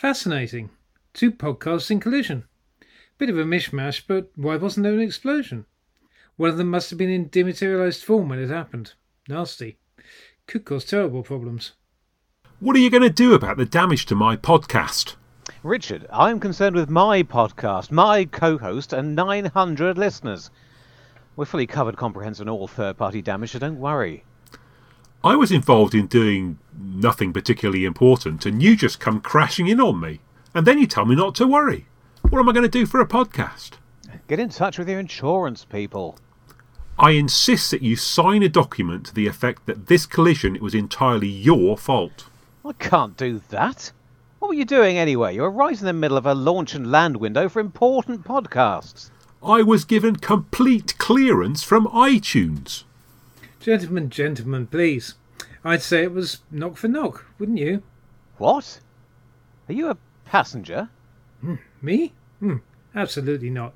Fascinating. Two podcasts in collision. Bit of a mishmash, but why wasn't there an explosion? One of them must have been in dematerialized form when it happened. Nasty. Could cause terrible problems. What are you going to do about the damage to my podcast? Richard, I'm concerned with my podcast, my co host, and 900 listeners. We're fully covered comprehensive on all third party damage, so don't worry. I was involved in doing nothing particularly important, and you just come crashing in on me. And then you tell me not to worry. What am I going to do for a podcast? Get in touch with your insurance people. I insist that you sign a document to the effect that this collision was entirely your fault. I can't do that. What were you doing anyway? You were right in the middle of a launch and land window for important podcasts. I was given complete clearance from iTunes. Gentlemen, gentlemen, please. I'd say it was knock for knock, wouldn't you? What? Are you a passenger? Me? Hmm, absolutely not.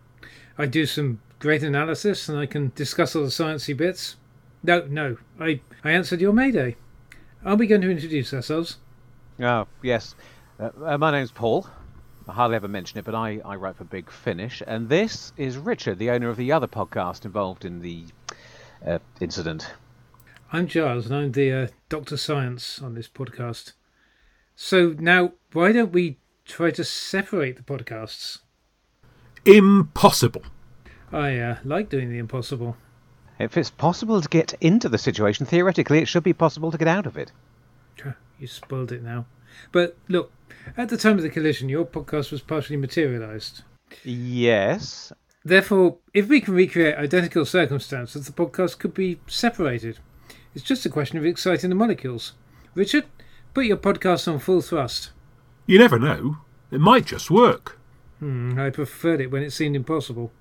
I do some great analysis and I can discuss all the sciencey bits. No, no, I, I answered your Mayday. Are we going to introduce ourselves? Oh, yes. Uh, uh, my name's Paul. I hardly ever mention it, but I, I write for Big Finish. And this is Richard, the owner of the other podcast involved in the uh, incident. I'm Giles and I'm the uh, Doctor Science on this podcast. So now, why don't we try to separate the podcasts? Impossible. I uh, like doing the impossible. If it's possible to get into the situation, theoretically, it should be possible to get out of it. You spoiled it now. But look, at the time of the collision, your podcast was partially materialized. Yes. Therefore, if we can recreate identical circumstances, the podcast could be separated. It's just a question of exciting the molecules. Richard, put your podcast on full thrust. You never know. It might just work. Hmm, I preferred it when it seemed impossible.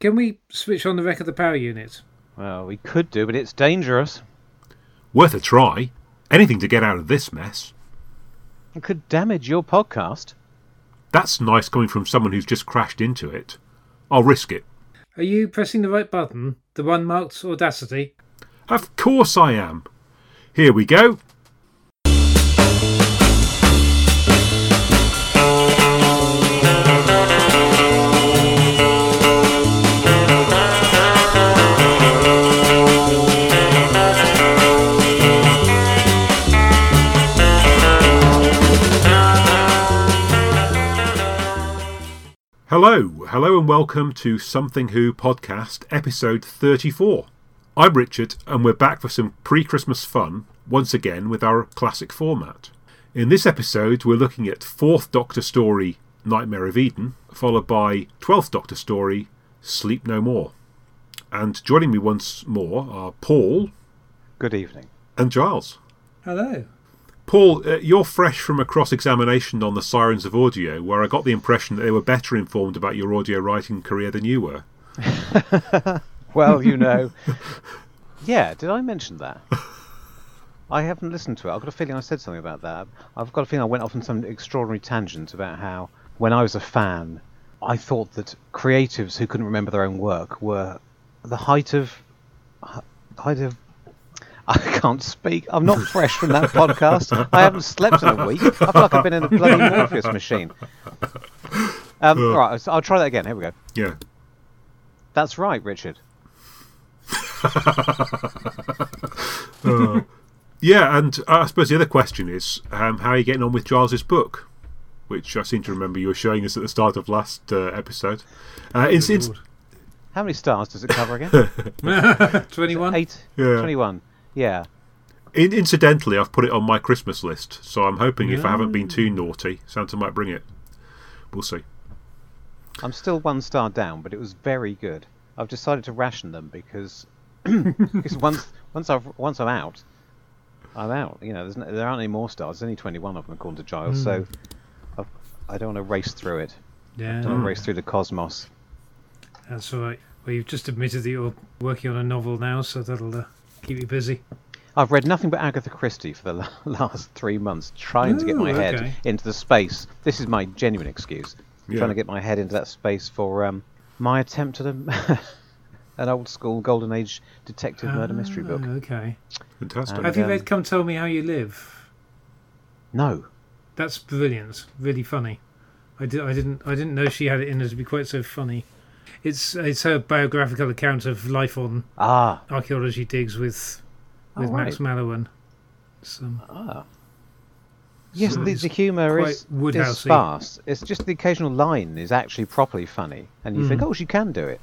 Can we switch on the wreck of the power unit? Well, we could do, but it's dangerous. Worth a try. Anything to get out of this mess. It could damage your podcast. That's nice coming from someone who's just crashed into it. I'll risk it. Are you pressing the right button? The one marked Audacity? Of course I am. Here we go. Hello, hello, and welcome to Something Who podcast, episode 34. I'm Richard, and we're back for some pre Christmas fun, once again with our classic format. In this episode, we're looking at 4th Doctor story, Nightmare of Eden, followed by 12th Doctor story, Sleep No More. And joining me once more are Paul Good evening. and Giles. Hello. Paul, uh, you're fresh from a cross examination on the Sirens of Audio, where I got the impression that they were better informed about your audio writing career than you were. Well, you know. yeah, did I mention that? I haven't listened to it. I've got a feeling I said something about that. I've got a feeling I went off on some extraordinary tangent about how, when I was a fan, I thought that creatives who couldn't remember their own work were the height of. height of. I can't speak. I'm not fresh from that podcast. I haven't slept in a week. I feel like I've been in a bloody Morpheus machine. Um, all right, I'll try that again. Here we go. Yeah. That's right, Richard. Uh, yeah, and I suppose the other question is um, how are you getting on with Giles's book? Which I seem to remember you were showing us at the start of last uh, episode. Uh, it's, it's, How many stars does it cover again? 21? Eight. Yeah. 21. Yeah. in, incidentally, I've put it on my Christmas list, so I'm hoping if I haven't been too naughty, Santa might bring it. We'll see. I'm still one star down, but it was very good. I've decided to ration them because because once once I've once I'm out, I'm out. You know, there's no, there aren't any more stars. There's only 21 of them according to Giles. So I've, I don't want to race through it. I Yeah, don't want to race through the cosmos. that's all right. Well, you've just admitted that you're working on a novel now, so that'll uh, keep you busy. I've read nothing but Agatha Christie for the last three months, trying to get my Ooh, head okay. into the space. This is my genuine excuse. Yeah. Trying to get my head into that space for um, my attempt at a, an old school golden age detective murder mystery book. Ah, Okay. Fantastic. And- Have you um, read Come Tell Me How You Live? No. That's brilliant. Really funny. I did. I didn't. I didn't know she had it in her to be quite so funny. It's it's her biographical account of life on Ah, archaeology digs with with Oh, Max right. Mallowan. Some ah. Yes, So the, the humour quite is, is Wodehousey. sparse. It's just the occasional line is actually properly funny, and you think, Mm. oh, she can do it.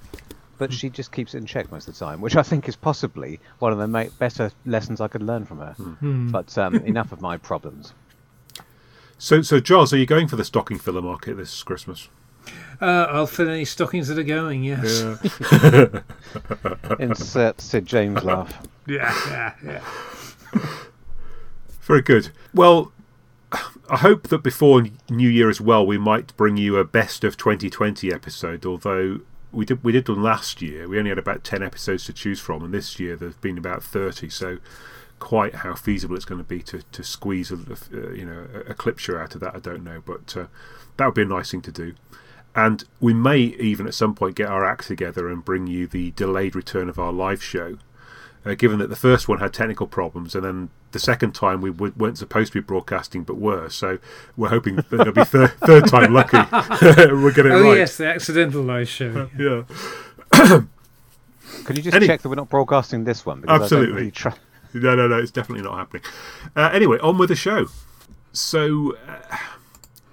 But she just keeps it in check most of the time, which I think is possibly one of the ma- better lessons I could learn from her. Hmm. But um, enough of my problems. So, so Giles, are you going for the stocking filler market this Christmas? Uh, I'll fill any stockings that are going. Yes. Insert Sid James laugh. Yeah. Yeah. Yeah. Very good. Well, I hope that before New Year as well, we might bring you a best of 2020 episode. Although we did we did one last year, we only had about 10 episodes to choose from, and this year there's been about 30. So quite how feasible it's going to be to, to squeeze a uh, you know a, a clip show out of that, I don't know, but uh, that would be a nice thing to do. And we may even at some point get our act together and bring you the delayed return of our live show. Uh, given that the first one had technical problems, and then the second time we w- weren't supposed to be broadcasting but were, so we're hoping that it'll be thir- third time lucky. we'll get it Oh right. yes, the accidental live show. Yeah. Can you just Any- check that we're not broadcasting this one? Because I Absolutely. don't really tr- No, no, no, it's definitely not happening. Uh, anyway, on with the show. So uh,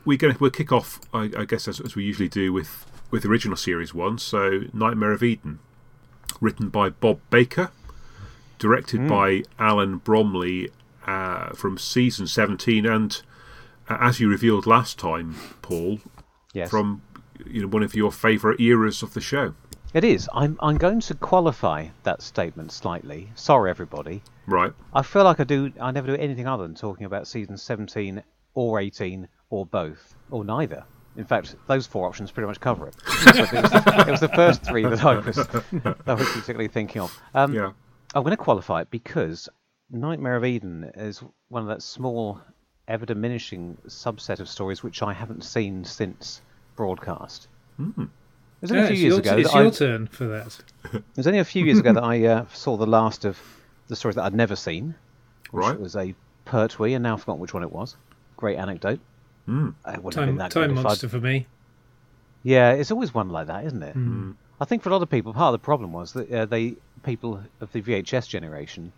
we're going to we'll kick off, I, I guess, as, as we usually do with with original series one. So Nightmare of Eden, written by Bob Baker, directed by Alan Bromly uh, from season seventeen, and uh, as you revealed last time, Paul, yes. from you know one of your favourite eras of the show. It is. I'm, I'm going to qualify that statement slightly. Sorry, everybody. Right. I feel like I do. I never do anything other than talking about season 17 or 18 or both or neither. In fact, those four options pretty much cover it. It, was the, it was the first three that I was that I was particularly thinking of. Um, Yeah. I'm going to qualify it because Nightmare of Eden is one of that small, ever diminishing subset of stories which I haven't seen since broadcast. It was only Yeah, a few years your, ago. it's that I- your turn for that. it was only a few years ago that I uh, saw the last of the stories that I'd never seen. Which Right. was a Pertwee, and now I've forgotten which one it was. Great anecdote. Mm. It Time, that time good monster for me. Yeah, it's always one like that, isn't it? Hmm. I think for a lot of people, part of the problem was that uh, they people of the VHS generation,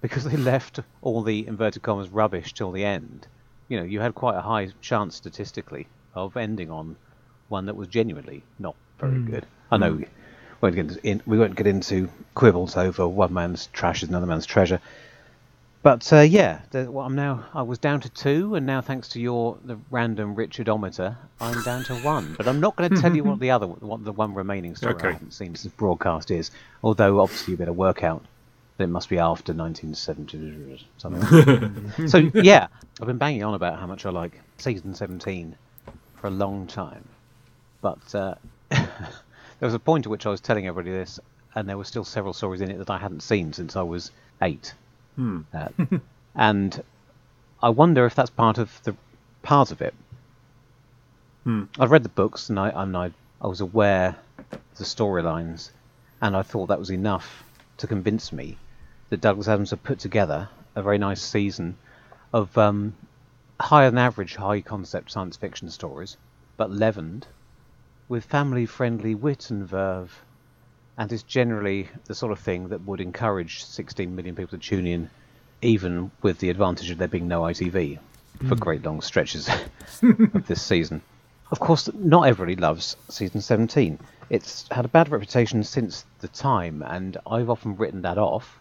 because they left all the inverted commas rubbish till the end. You know, you had quite a high chance statistically of ending on one that was genuinely not very hmm. good. I know hmm. we won't get into, in, we won't get into quibbles over one man's trash is another man's treasure. But uh, yeah, the, well, I'm now. I was down to two, and now thanks to your the random Richardometer, I'm down to one. But I'm not going to tell you what the other, what the one remaining story Okay. I haven't seen since broadcast is. Although obviously you better work out that it must be after 1970 or something. so yeah, I've been banging on about how much I like season 17 for a long time, but uh, there was a point at which I was telling everybody this, and there were still several stories in it that I hadn't seen since I was eight. Uh, and I wonder if that's part of the part of it. I've read the books and I and I, I was aware of the storylines, and I thought that was enough to convince me that Douglas Adams had put together a very nice season of um, higher than average high concept science fiction stories, but leavened with family friendly wit and verve and it's generally the sort of thing that would encourage 16 million people to tune in, even with the advantage of there being no ITV for hmm. great long stretches of this season. Of course, not everybody loves season 17. It's had a bad reputation since the time, and I've often written that off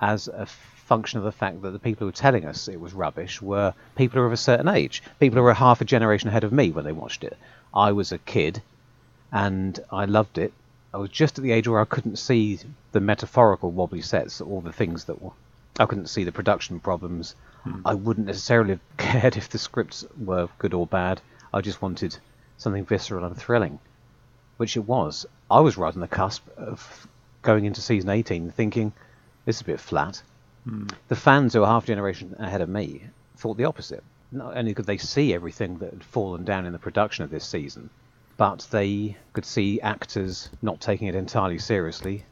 as a function of the fact that the people who were telling us it was rubbish were people who were of a certain age, people who were half a generation ahead of me when they watched it. I was a kid, and I loved it. I was just at the age where I couldn't see the metaphorical wobbly sets, all the things that were. I couldn't see the production problems. Hmm. I wouldn't necessarily have cared if the scripts were good or bad. I just wanted something visceral and thrilling, which it was. I was right on the cusp of going into season 18 thinking, this is a bit flat. Hmm. The fans who are half a generation ahead of me thought the opposite. Not only could they see everything that had fallen down in the production of this season, but they could see actors not taking it entirely seriously.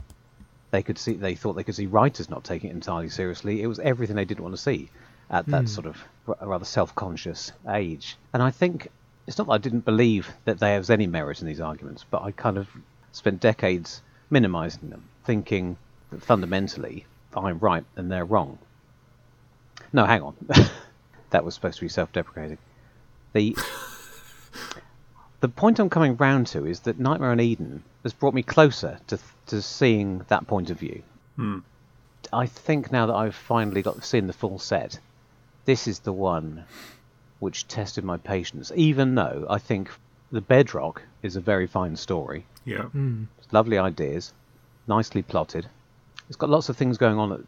They could see they thought they could see writers not taking it entirely seriously. It was everything they didn't want to see. at that hmm. sort of r- rather self-conscious age. And I think it's not that I didn't believe that there was any merit in these arguments, but I kind of spent decades minimizing them, thinking that fundamentally I'm right and they're wrong. No, hang on. that was supposed to be self-deprecating. The the point I'm coming round to is that Nightmare on Eden has brought me closer to to seeing that point of view. Hmm. I think now that I've finally got seen the full set, this is the one which tested my patience. Even though I think the Bedrock is a very fine story, Yeah. Hmm. it's lovely ideas, nicely plotted. It's got lots of things going on. At,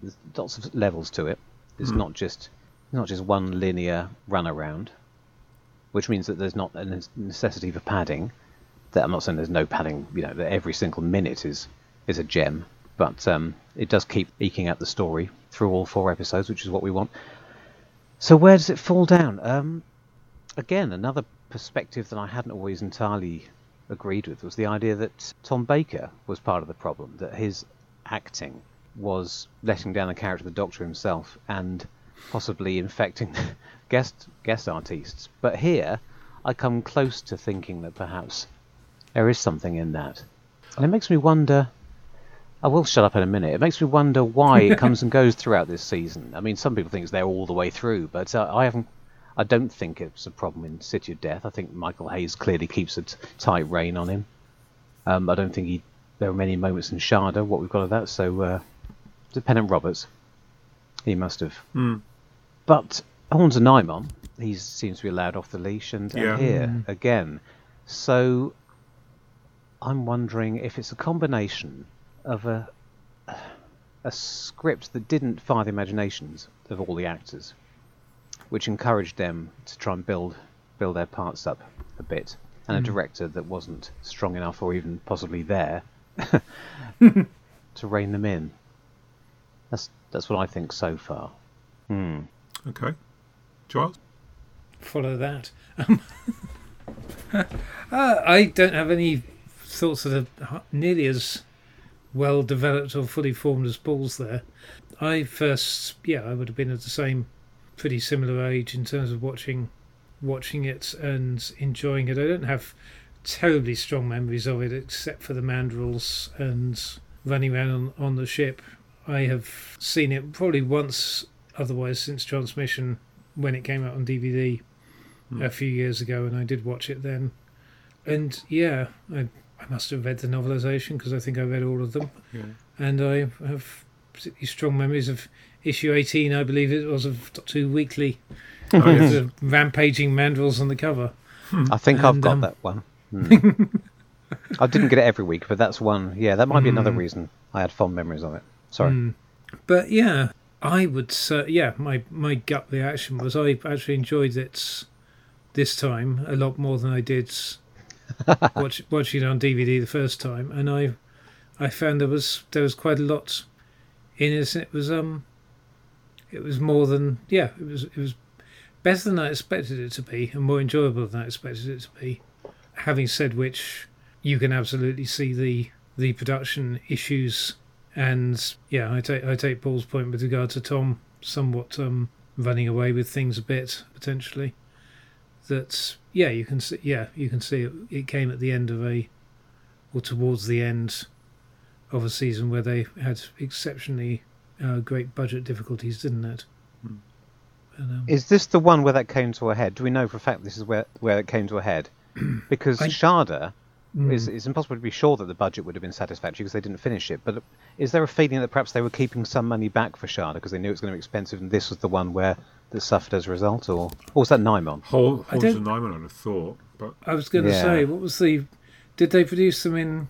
there's lots of levels to it. It's hmm. not just not just one linear run around, which means that there's not a necessity for padding. That I'm not saying there's no padding. You know that every single minute is is a gem, but um, it does keep eking out the story through all four episodes, which is what we want. So where does it fall down? Um, again, another perspective that I hadn't always entirely agreed with was the idea that Tom Baker was part of the problem, that his acting was letting down the character of the Doctor himself and possibly infecting guest guest artists. But here, I come close to thinking that perhaps there is something in that, and it makes me wonder. I will shut up in a minute. It makes me wonder why it comes and goes throughout this season. I mean, some people think it's there all the way through, but uh, I haven't. I don't think it's a problem in City of Death. I think Michael Hayes clearly keeps a t- tight rein on him. Um, I don't think he. There are many moments in Shada. What we've got of that. So, uh, Pennant Roberts. He must have. But Horns and Nimon, he seems to be allowed off the leash, and, and Yeah. here again. So, I'm wondering if it's a combination of a a script that didn't fire the imaginations of all the actors, which encouraged them to try and build build their parts up a bit, and a director that wasn't strong enough or even possibly there to rein them in. That's that's what I think so far. Hmm. Okay. Follow that. Um, uh, I don't have any thoughts that are nearly as well developed or fully formed as Paul's there. I first, yeah, I would have been at the same, pretty similar age in terms of watching, watching it and enjoying it. I don't have terribly strong memories of it, except for the mandrels and running around on, on the ship. I have seen it probably once, otherwise since transmission when it came out on DVD a few years ago, and I did watch it then. And yeah, I, I must have read the novelization because I think I read all of them, Yeah. and I have particularly strong memories of issue 18, I believe it was, of Two Who Weekly, Oh, with yes. the rampaging mandrels on the cover. I think I've And, got um, that one. Hmm. I didn't get it every week, but that's one. Yeah, that might be another reason I had fond memories of it. Sorry. Mm. But yeah, I would say, yeah, my, my gut reaction was I actually enjoyed it this time a lot more than I did watch, watching it on DVD the first time, and I I found there was there was quite a lot in it. It was um, it was more than yeah, it was it was better than I expected it to be, and more enjoyable than I expected it to be. Having said which, you can absolutely see the the production issues and yeah, I take I take Paul's point with regard to Tom somewhat um, running away with things a bit potentially. That yeah, you can see yeah you can see it, it came at the end of a or towards the end of a season where they had exceptionally uh, great budget difficulties, didn't it? And, um, Is this the one where that came to a head? Do we know for a fact this is where where it came to a head? Because I- Shada, Mm. is, it's impossible to be sure that the budget would have been satisfactory because they didn't finish it. But is there a feeling that perhaps they were keeping some money back for Shada because they knew it was going to be expensive, and this was the one where that suffered as a result, or, or was that Nimon? Hol- I Holmes don't- and Nimon, I'd have thought. But I was going to Yeah. say, what was the? Did they produce them in?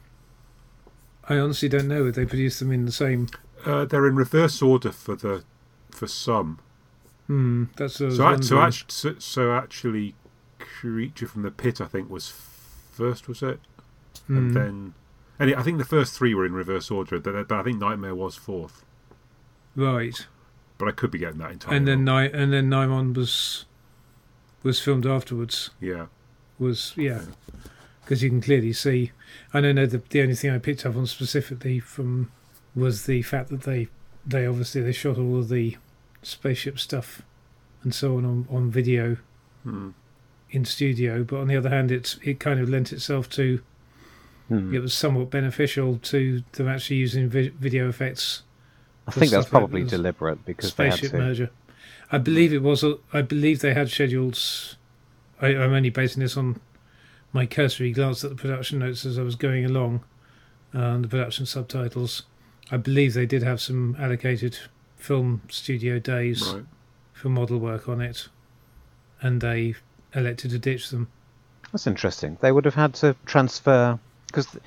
I honestly don't know. Did they produce them in the same? uh, they're in reverse order for the for some. Hmm, that's what So, act- so, act- so, so actually, Creature from the Pit, I think, was first, was it? Hmm. And then, and I think the first three were in reverse order. But I think Nightmare was fourth. right. But I could be getting that entirely. and then and then Nimon was was filmed afterwards. yeah, Was yeah, because you can clearly see. I don't know the the only thing I picked up on specifically from was the fact that they they obviously they shot all of the spaceship stuff and so on on, on video Hmm. in studio. But on the other hand, it's it kind of lent itself to Hmm. it was somewhat beneficial to them actually using vi- video effects. I think that's stuff like probably deliberate because they had spaceship to. merger. I believe it was. a- I believe they had scheduled. I, am only basing this on my cursory glance at the production notes as I was going along, uh, and the production subtitles. I believe they did have some allocated film studio days Right. for model work on it, and they elected to ditch them. That's interesting. They would have had to transfer because the,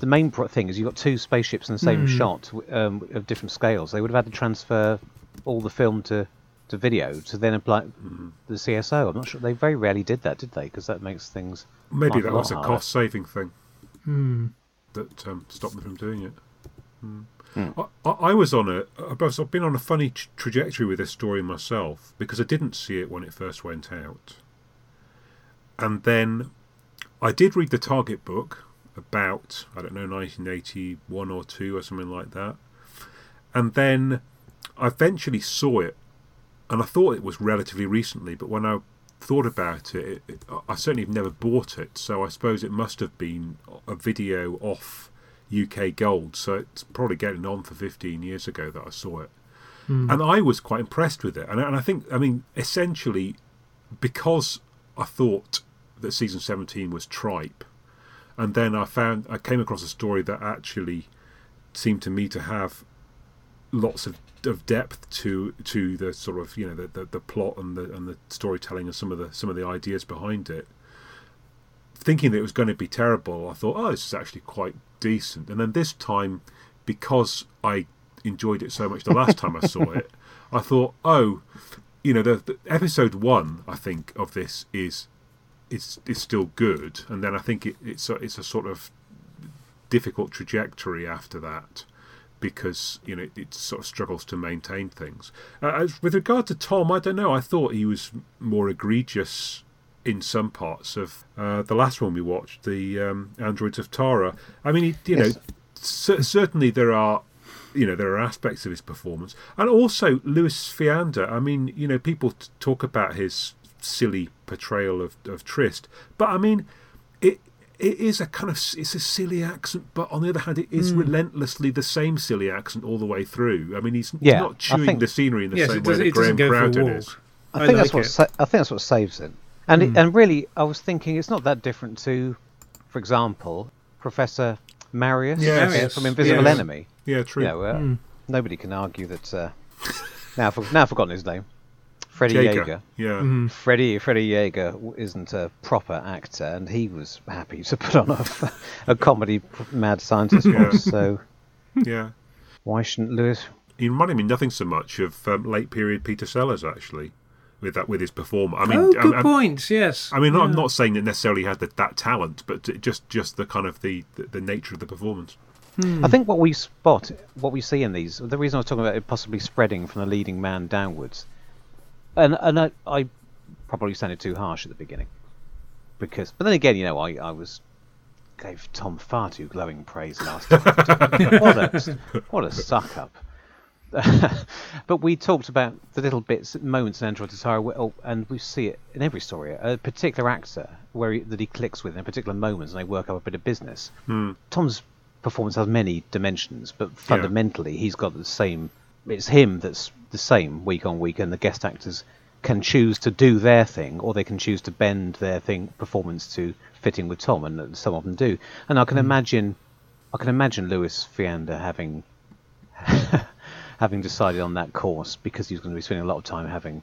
the main pro- thing is you've got two spaceships in the same Hmm. shot um, of different scales. They would have had to transfer all the film to, to video to then apply Hmm. the CSO. I'm not sure they very rarely did that, did they? Because that makes things Maybe that was a cost saving thing Hmm. that um, stopped them from doing it. Hmm. Hmm. I, I I was on a. I've I've been on a funny t- trajectory with this story myself because I didn't see it when it first went out, and then I did read the Target book about I don't know 1981 or two or something like that, and then I eventually saw it, and I thought it was relatively recently, but when I thought about it, it, it I certainly have never bought it, so I suppose it must have been a video off UK Gold, so it's probably getting on for 15 years ago that I saw it. Hmm. And I was quite impressed with it. And, and I think, I mean, essentially, because I thought that season 17 was tripe, and then I found, I came across a story that actually seemed to me to have lots of, of depth to to the sort of you know the, the, the plot and the and the storytelling and some of the some of the ideas behind it thinking that it was going to be terrible, I thought, oh, this is actually quite decent. And then this time, because I enjoyed it so much the last time I saw it, I thought, oh, you know, the, the episode one, I think, of this is is is still good, and then I think it, it's a, it's a sort of difficult trajectory after that because you know it, it sort of struggles to maintain things. Uh, as, with regard to Tom, I don't know. I thought he was more egregious in some parts of uh, the last one we watched, the um, Androids of Tara. I mean, you Yes. know, cer- certainly there are. You know there are aspects of his performance, and also Lewis Fiander. I mean, you know, people t- talk about his silly portrayal of, of Trist, but I mean, it it is a kind of it's a silly accent, but on the other hand, it is Hmm. relentlessly the same silly accent all the way through. I mean, he's, he's not chewing think- the scenery in the Yes, same way does, that it doesn't Graham go Crowden is. I I think that's like what sa- I think that's what saves it. And Hmm. it, and really, I was thinking it's not that different to, for example, Professor Marius Yes. Marius, from Invisible yes. Enemy. Yeah, true. You know, uh, Hmm. nobody can argue that. Uh, now, I've, now I've forgotten his name. Freddie Jaeger. Yeager. Yeah. Mhm. Freddie Freddie Jaeger isn't a proper actor, and he was happy to put on a, a comedy mad scientist Yeah. voice. So yeah. why shouldn't Lewis? He reminded me nothing so much of um, late period Peter Sellers actually, with that with his performance. I mean, oh, good I, I- point. Yes. I mean, I'm not saying that necessarily he had the, that talent, but just just the kind of the, the, the nature of the performance. I think what we spot, what we see in these, the reason I was talking about it possibly spreading from the leading man downwards, and and I, I probably sounded too harsh at the beginning, because but then again, you know, I, I was gave Tom far too glowing praise last time. what a what a suck up. but we talked about the little bits, moments in Android Tara, oh, and we see it in every story. A particular actor where he, that he clicks with in particular moments, and they work up a bit of business. Hmm. Tom's performance has many dimensions, but fundamentally, he's got the same. It's him that's the same week on week, and the guest actors can choose to do their thing, or they can choose to bend their thing performance to fitting with Tom, and some of them do. And I can imagine, I can imagine Lewis Fiander having having decided on that course because he's going to be spending a lot of time having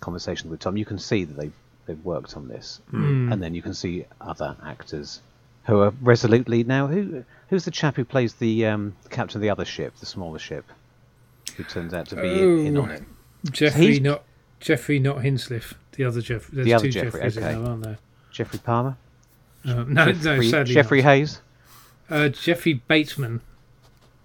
conversations with Tom. You can see that they've they've worked on this, Hmm. and then you can see other actors who are resolutely now. Who who's the chap who plays the um, captain of the other ship, the smaller ship, who turns out to be in, in on Oh. it? Jeffrey, He's- not Jeffrey, not Hinsliff. The other Jeff. There's The other two Jeffrey, Jeffreys okay. in there, aren't there? Geoffrey Palmer, Uh, no, no, Jeffrey, sadly Jeffrey not. Hayes. Uh, Geoffrey Bateman.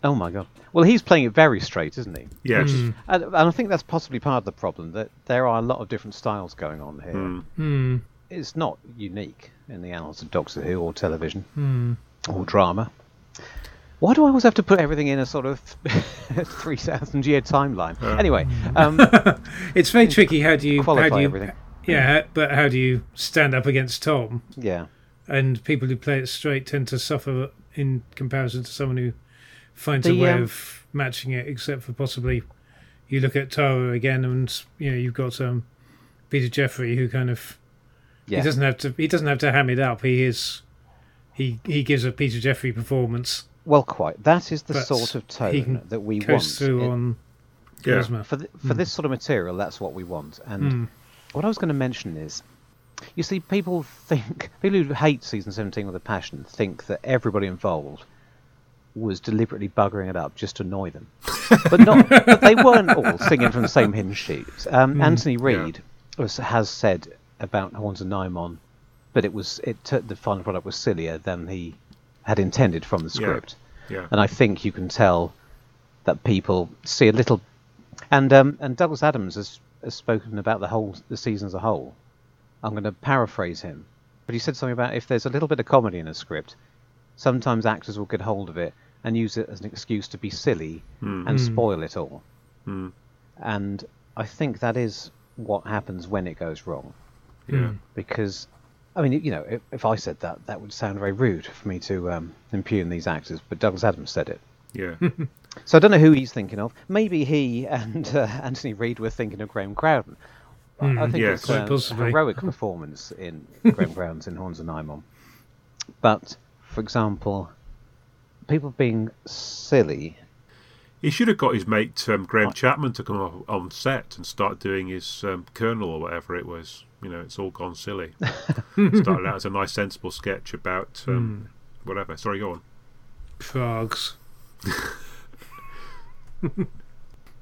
Oh my god! Well, he's playing it very straight, isn't he? Yeah, Which is- Hmm. and, and I think that's possibly part of the problem that there are a lot of different styles going on here. Mm. Hmm. It's not unique in the annals of Doctor Who or television Hmm. or drama. Why do I always have to put everything in a sort of 3,000 year timeline? Anyway, um, It's very tricky. How do you how qualify do you everything. yeah? But how do you stand up against Tom? yeah. And people who play it straight tend to suffer in comparison to someone who finds a way um, of matching it, except for possibly you look at Tara again, and you know you've got um, Peter Jeffrey who kind of Yeah. he doesn't have to he doesn't have to ham it up. He is he he gives a Peter Jeffrey performance. Well, quite. That is the But sort of tone that we want. Coast through in- on Yeah. for th- for this sort of material, that's what we want. And Mm. what I was going to mention is, you see, people think people who hate season seventeen with a passion think that everybody involved was deliberately buggering it up just to annoy them, but not. but they weren't all singing from the same hymn sheet. Um, Anthony Read was, has said about Horns and Nimon that it was it t- the final product was sillier than he had intended from the script Yeah. and I think you can tell that people see a little. And um, and Douglas Adams has, has spoken about the whole the season as a whole. I'm going to paraphrase him, but he said something about if there's a little bit of comedy in a script, sometimes actors will get hold of it and use it as an excuse to be silly and spoil it all. Mm. And I think that is what happens when it goes wrong Yeah. because I mean, you know, if, if I said that, that would sound very rude for me to um, impugn these actors. But Douglas Adams said it, Yeah. so I don't know who he's thinking of. Maybe he and uh, Anthony Read were thinking of Graham Crowden. I- I think yes. it's Quite uh, a heroic performance in Graham Crowden's in Horns and Nimon. But, for example, people being silly. He should have got his mate um, Graham Chapman to come up on set and start doing his um, Colonel or whatever it was. You know, it's all gone silly. Started out as a nice, sensible sketch about um, whatever. Sorry, go on. Frogs.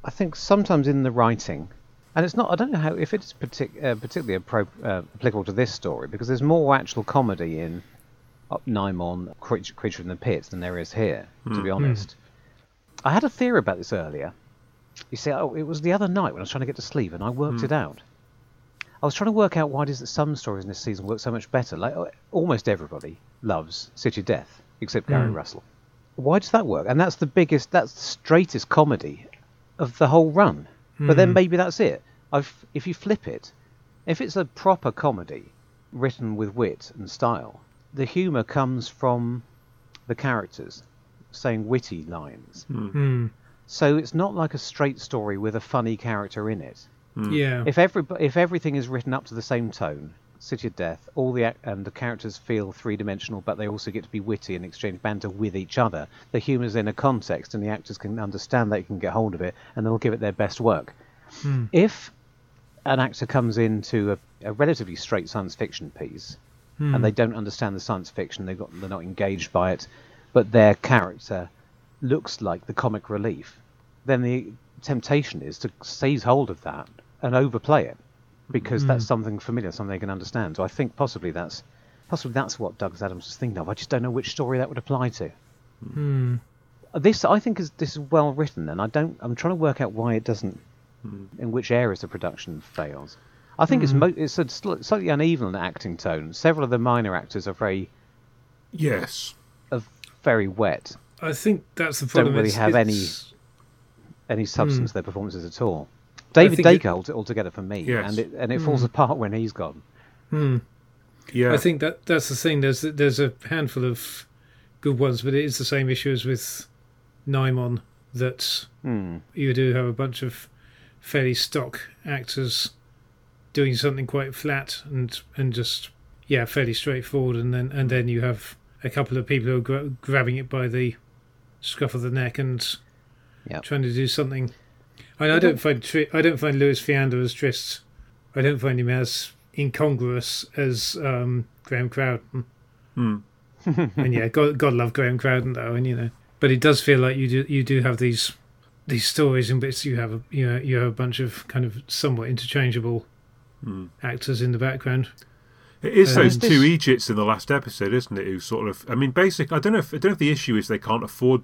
I think sometimes in the writing, and it's not. I don't know how if it's partic- uh, particularly appro- uh, applicable to this story because there's more actual comedy in Up Nimon, Creature, Creature in the Pit than there is here. To be honest, I had a theory about this earlier. You see, oh, it was the other night when I was trying to get to sleep, and I worked it out. I was trying to work out why it is that some stories in this season work so much better. Like uh, almost everybody loves City of Death, except Gary Russell. Why does that work? And that's the biggest, that's the straightest comedy of the whole run. But then maybe that's it. I've, if you flip it, if it's a proper comedy written with wit and style, the humour comes from the characters saying witty lines. Hmm. hmm. So it's not like a straight story with a funny character in it. Hmm. Yeah. If every if everything is written up to the same tone, City of Death, all the ac- and the characters feel three dimensional, but they also get to be witty and exchange banter with each other. The humour's in a context, and the actors can understand that, you can get hold of it, and they'll give it their best work. Hmm. If an actor comes into a, a relatively straight science fiction piece, and they don't understand the science fiction, they've got, they're not engaged by it, but their character looks like the comic relief, then the temptation is to seize hold of that and overplay it because that's mm. something familiar, something they can understand. So I think possibly that's possibly that's what Douglas Adams was thinking of. I just don't know which story that would apply to. Hmm. Uh, this I think is this is well written, and I don't. I'm trying to work out why it doesn't. Hmm. In which areas the production fails. I think it's hmm. mo- it's a sl- slightly uneven acting tone. Several of the minor actors are very Yes. Are very wet. I think that's the problem. Don't really It's- have any- it's- any substance hmm. to their performances at all. David think it- Dacre holds it all together for me, Yes. and it and it hmm. falls apart when he's gone. Hmm. Yeah. I think that that's the thing. There's there's a handful of good ones, but it is the same issue as with Nimon that Hmm. you do have a bunch of fairly stock actors doing something quite flat and and just yeah fairly straightforward, and then and then you have a couple of people who are gra- grabbing it by the scruff of the neck and Yep. trying to do something. And I don't find Tri- I don't find Lewis Fiander as Trist. I don't find him as incongruous as um, Graham Crowden. Hmm. and yeah, God, God love Graham Crowden though, and you know, but it does feel like you do you do have these these stories in which you have a you know you have a bunch of kind of somewhat interchangeable actors in the background. It is those two Egypts in the last episode, isn't it? Who sort of, I mean, basic. I don't know if I don't know if the issue is they can't afford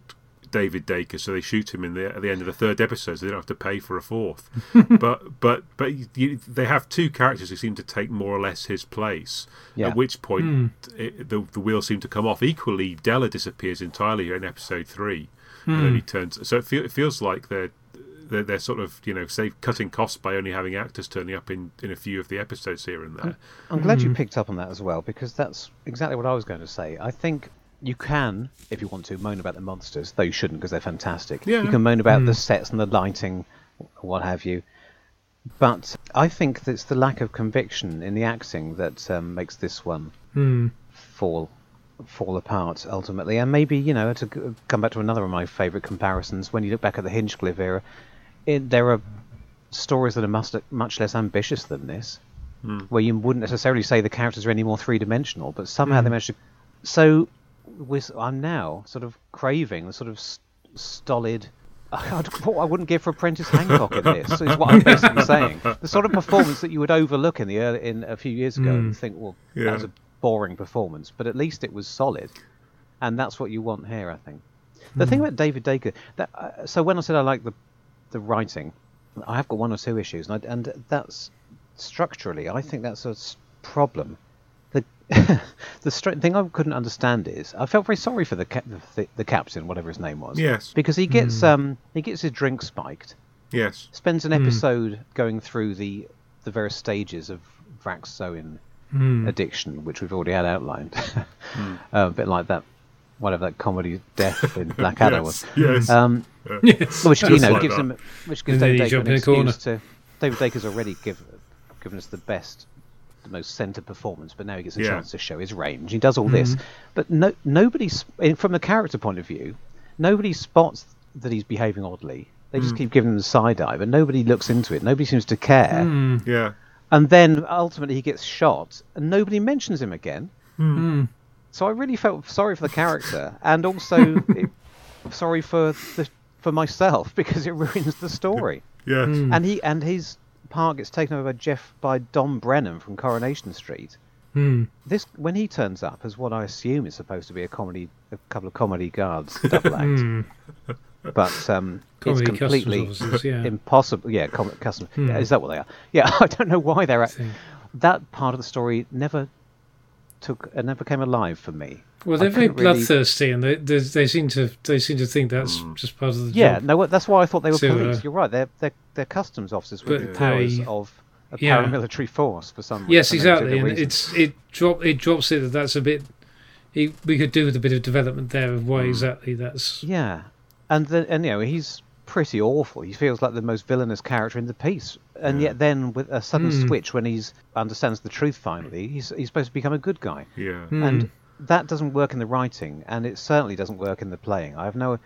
David Dacre, so they shoot him in the at the end of the third episode, so they don't have to pay for a fourth. but but but you, they have two characters who seem to take more or less his place. Yeah. At which point hmm. it, the the wheels seem to come off. Equally, Della disappears entirely in episode three, and then hmm. he turns. So it, feel, it feels like they're. They're, they're sort of, you know, save cutting costs by only having actors turning up in, in a few of the episodes here and there. I'm glad you picked up on that as well because that's exactly what I was going to say. I think you can, if you want to, moan about the monsters, though you shouldn't because they're fantastic. Yeah. You can moan about the sets and the lighting, what have you. But I think that it's the lack of conviction in the acting that um, makes this one Hmm. fall fall apart ultimately. And maybe you know to come back to another of my favourite comparisons. When you look back at the Hinchcliffe era, it, there are stories that are much, much less ambitious than this, hmm. where you wouldn't necessarily say the characters are any more three dimensional, but somehow hmm. they managed to. So, with, I'm now sort of craving the sort of s- stolid. I'd, what I wouldn't give for Apprentice Hancock in this is what I'm basically saying. The sort of performance that you would overlook in the early, in a few years ago and hmm. think, well, Yeah. that was a boring performance, but at least it was solid, and that's what you want here, I think. The thing about David Dacre, that uh, so when I said I like the the writing, I have got one or two issues, and, I, and that's structurally, I think that's a problem. The the str- thing I couldn't understand is I felt very sorry for the ca- the, the captain, whatever his name was. Yes. Because he gets um he gets his drink spiked, Yes. spends an episode going through the the various stages of Vraxoin addiction, which we've already had outlined. uh, a bit like that, whatever that comedy death in Blackadder was. Yes. Um, Yes. which you know like gives that. him, which gives And David Dacre an in corner. excuse to. David Dacre's already give, given us the best, the most centred performance, but now he gets a Yeah. chance to show his range. He does all this, mm-hmm. but no, nobody, s- from a character point of view, nobody spots that he's behaving oddly. They just mm. keep giving him the side eye, but nobody looks into it. Nobody seems to care. Mm. Yeah. And then ultimately he gets shot, and nobody mentions him again. Hmm. Mm. So I really felt sorry for the character, and also it, sorry for the for myself because it ruins the story. Yes. And he and his part gets taken over by Jeff by Don Brennan from Coronation Street. Hmm. This when he turns up as what I assume is supposed to be a comedy, a couple of comedy guards double act, but um, it's completely yeah. impossible. Yeah, com- custom. Yeah, is that what they are? Yeah, I don't know why they're at. That part of the story never took, uh, never came alive for me. Well, they're very couldn't really- bloodthirsty, and they, they they seem to they seem to think that's just part of the Yeah, job. Yeah, no, that's why I thought they were So, police. uh, You're right. They're they're, they're customs officers with the powers they- of a yeah. paramilitary force for some. Reason. Yes, exactly, and reason. it's it drop it drops it that that's a bit. It, we could do with a bit of development there of why exactly that's. yeah, and the, and you know he's pretty awful. He feels like the most villainous character in the piece, and yet then with a sudden Hmm. switch when he's understands the truth finally, he's he's supposed to become a good guy. Yeah. Hmm. and that doesn't work in the writing, and it certainly doesn't work in the playing. I have no,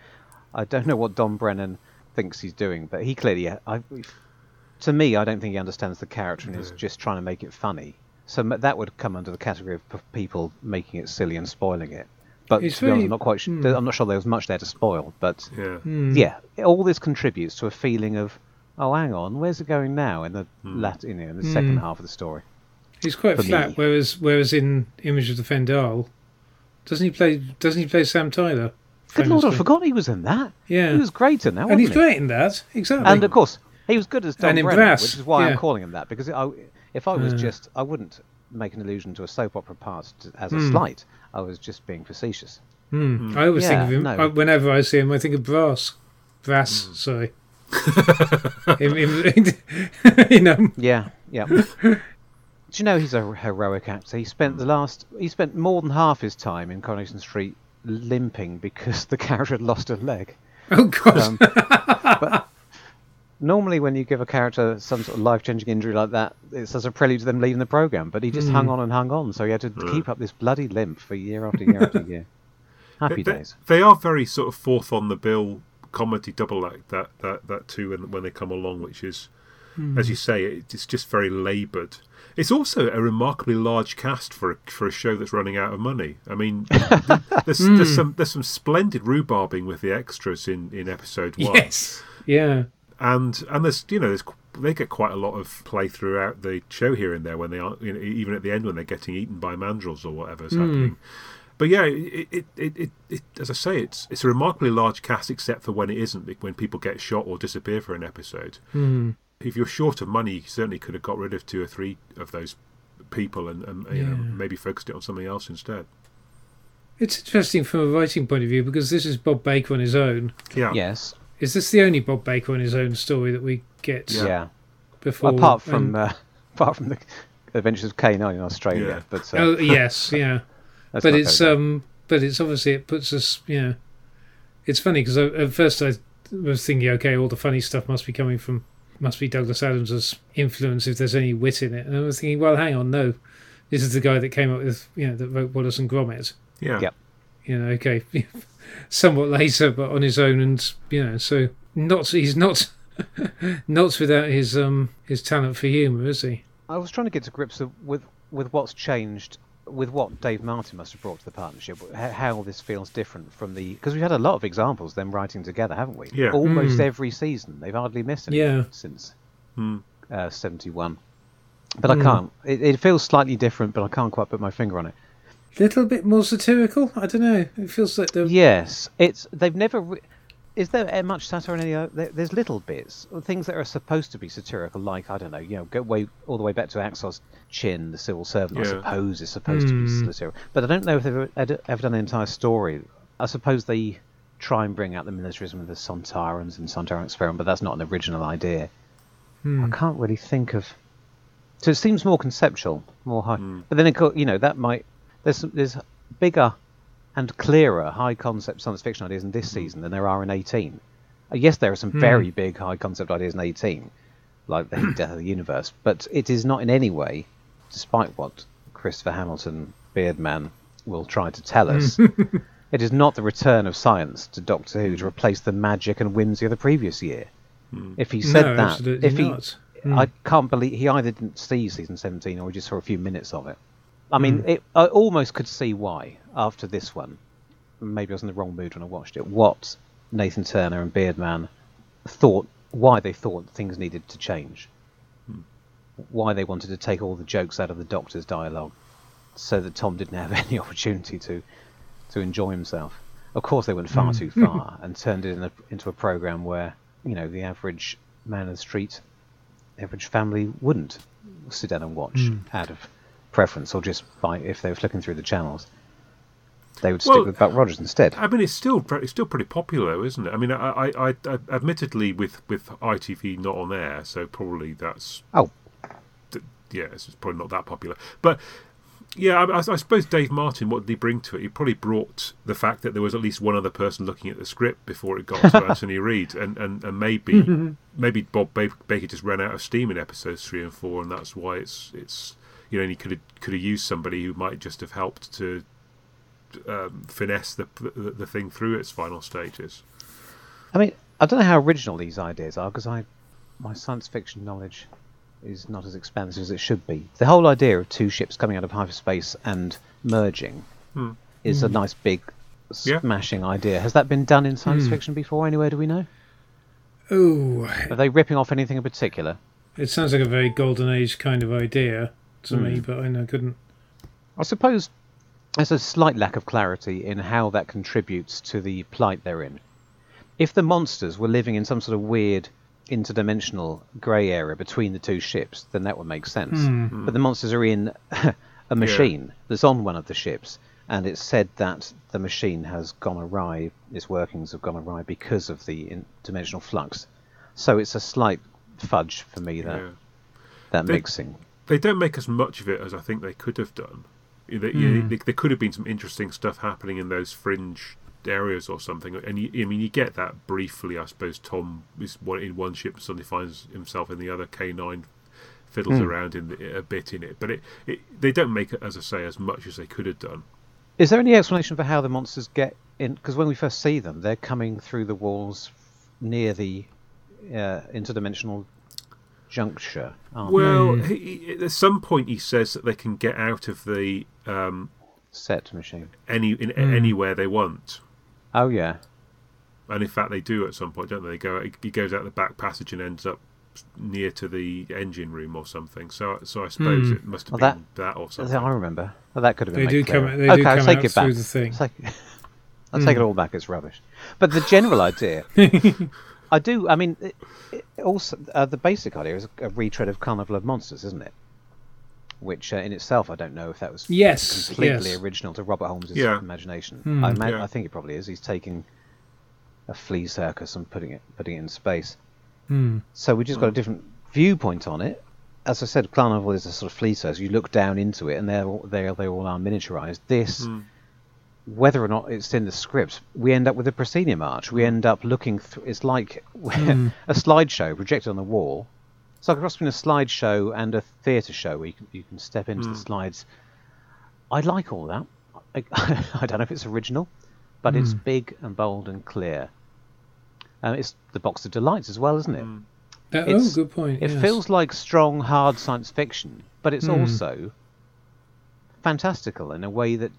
I don't know what Don Brennan thinks he's doing, but he clearly, I, to me, I don't think he understands the character and is just trying to make it funny. So that would come under the category of people making it silly and spoiling it. But It's to be honest, I'm not quite. Sh- I'm not sure there was much there to spoil. But Yeah. yeah, all this contributes to a feeling of, oh, hang on, where's it going now in the lat- you know, in the second half of the story? He's quite flat, me. whereas whereas in Image of the Fendahl, doesn't he play? Doesn't he play Sam Tyler? Good lord, I forgot he was in that. Yeah. he was great in that. and wasn't he's he? great in that. Exactly. And of course, he was good as Don And Brennan, Brass, which is why yeah. I'm calling him that. Because I, if I was Uh. just, I wouldn't make an allusion to a soap opera part as a Hmm. slight. I was just being facetious. Hmm. I always Yeah, think of him no. I, whenever I see him. I think of Brass. Brass, sorry. Him- him- you know, Yeah, yeah. Do you know he's a heroic actor? He spent the last, he spent more than half his time in Coronation Street limping because the character had lost a leg. oh god, Um, but normally, when you give a character some sort of life-changing injury like that, it's as a prelude to them leaving the program. But he just hung on and hung on, so he had to keep up this bloody limp for year after year after year. Happy they, days. they are very sort of fourth on the bill comedy double act that that that too when when they come along, which is hmm. as you say, it, it's just very laboured. It's also a remarkably large cast for a, for a show that's running out of money. I mean, th- there's, there's hmm. some there's some splendid rhubarbing with the extras in, in episode one, yes, yeah. and and there's you know there's they get quite a lot of play throughout the show here and there when they are you know, even at the end when they're getting eaten by mandrels or whatever's hmm. happening. But yeah, it, it, it, it, it, as I say, it's it's a remarkably large cast, except for when it isn't, when people get shot or disappear for an episode. Hmm. If you're short of money, you certainly could have got rid of two or three of those people and, and you know, maybe focused it on something else instead. It's interesting from a writing point of view because this is Bob Baker on his own. Yeah, Yes. Is this the only Bob Baker on his own story that we get Yeah. Yeah. before? apart from and- uh, apart from the Adventures of K9 in Australia, Yeah. but uh, oh yes, yeah. Let's but it's um, but it's obviously it puts us. You know, it's funny because at first I was thinking, okay, all the funny stuff must be coming from must be Douglas Adams's influence if there's any wit in it, and I was thinking, well, hang on, no, this is the guy that came up with you know that wrote Wallace and Gromit. yeah, Yep. You know, okay, somewhat later, but on his own, and you know, so not he's not not without his um his talent for humour, is he? I was trying to get to grips with with, with what's changed, with what Dave Martin must have brought to the partnership, how, how this feels different from the because we've had a lot of examples of them writing together, haven't we? Yeah. Almost Mm. every season, they've hardly missed any Yeah. since Hmm. uh, seventy one. But I Mm. can't. It, it feels slightly different, but I can't quite put my finger on it. A little bit more satirical. I don't know. It feels like the Yes, it's they've never. Re- is there uh, much satire in any? o- There, there's little bits, things that are supposed to be satirical, like I don't know, you know, go way all the way back to Axos's Chinn, the civil servant. I suppose is supposed to be Hmm. satirical, but I don't know if they've ever, ever done an entire story. I suppose they try and bring out the militarism of the Sontarans and Sontaran experiment, but that's not an original idea. Hmm. I can't really think of. So it seems more conceptual, more high. Hmm. But then, of course, you know, that might there's there's bigger and clearer high concept science fiction ideas in this season than there are in 18. Uh, yes, there are some Hmm. very big high concept ideas in 18, like the death of the universe, but it is not in any way, despite what Christopher Hamilton, Bidmead, will try to tell us. It is not the return of science to Doctor Who to replace the magic and whimsy of the previous year. If he said no, that, if he. Hmm. I can't believe he either didn't see season 17 or he just saw a few minutes of it. I mean, Hmm. it, I almost could see why after this one. Maybe I was in the wrong mood when I watched it. What Nathan Turner and Bidmead thought, why they thought things needed to change, hmm. why they wanted to take all the jokes out of the Doctor's dialogue, so that Tom didn't have any opportunity to to enjoy himself. Of course, they went far hmm. too far and turned it in a, into a program where you know the average man in the street, the average family wouldn't sit down and watch hmm. out of preference or just by if they were flicking through the channels. They would stick Well, with Buck Rogers instead. I mean, it's still it's still pretty popular, though, isn't it? I mean, I, I, I, I admittedly with with ITV not on air, so probably that's Oh, th- yeah, it's probably not that popular. But yeah, I, I, I suppose Dave Martin, what did he bring to it? He probably brought the fact that there was at least one other person looking at the script before it got to Anthony Read, and, and, and maybe maybe Bob Baker just ran out of steam in episodes three and four, and that's why it's it's you know and he could have could have used somebody who might just have helped to um, finesse the, the the thing through its final stages. I mean, I don't know how original these ideas are because I, my science fiction knowledge is not as expansive as it should be. The whole idea of two ships coming out of hyperspace and merging Hmm. is a nice big Yeah. smashing idea. Has that been done in science Hmm. fiction before? Anywhere do we know? Oh, Are they ripping off anything in particular? it sounds like a very golden age kind of idea to me, Hmm. but I know couldn't. I suppose there's a slight lack of clarity in how that contributes to the plight they're in. If the monsters were living in some sort of weird interdimensional grey area between the two ships, then that would make sense. Hmm. But the monsters are in a machine that's on one of the ships, and it's said that the machine has gone awry, its workings have gone awry because of the dimensional flux. So it's a slight fudge for me that Yeah. that They- mixing. they don't make as much of it as I think they could have done. You- Hmm. there- could have been some interesting stuff happening in those fringe areas or something. And you, I mean, you get that briefly. I suppose Tom is one in one ship, suddenly finds himself in the other. K nine fiddles Hmm. around in the, a bit in it, but it, it they don't make it, as I say, as much as they could have done. Is there any explanation for how the monsters get in? Because when we first see them, they're coming through the walls near the uh, interdimensional juncture. aren't? Well, Hmm. he, he- at some point he says that they can get out of the um, set machine. any in Hmm. anywhere they want. Oh yeah, And in fact, they do at some point, don't they? They go. He goes out the back passage and ends up near to the engine room or something. So, so I suppose Hmm. it must have Well, been that, or something. I remember. Well, that could have been They made do come clearer. out- they okay, do I'll come take out it back. through the thing. I'll take, I'll take it all back. It's rubbish. But the general idea, I do. I mean, it, it also uh, the basic idea is a retread of Carnival of Monsters, isn't it? Which uh, in itself, I don't know if that was Yes, completely yes. original to Robert Holmes' Yeah. imagination. Hmm, I, ima- yeah. I think it probably is. He's taking a flea circus and putting it putting it in space. Hmm. So we just got a different viewpoint on it. As I said, Carnival is a sort of flea circus. You look down into it, and they're all, they they all are miniaturized. This, whether or not it's in the script, we end up with a proscenium arch. We hmm. end up looking. Th- it's like hmm. a slideshow projected on the wall. It's like a cross between a slideshow and a theatre show where you can, you can step into the hmm. slides. I like all that. I, I don't know if it's original, but it's big and bold and clear. Um, it's the box of delights as well, isn't it? That- It's- oh, good point. It yes. feels like strong, hard science fiction, but it's Hmm. also fantastical in a way that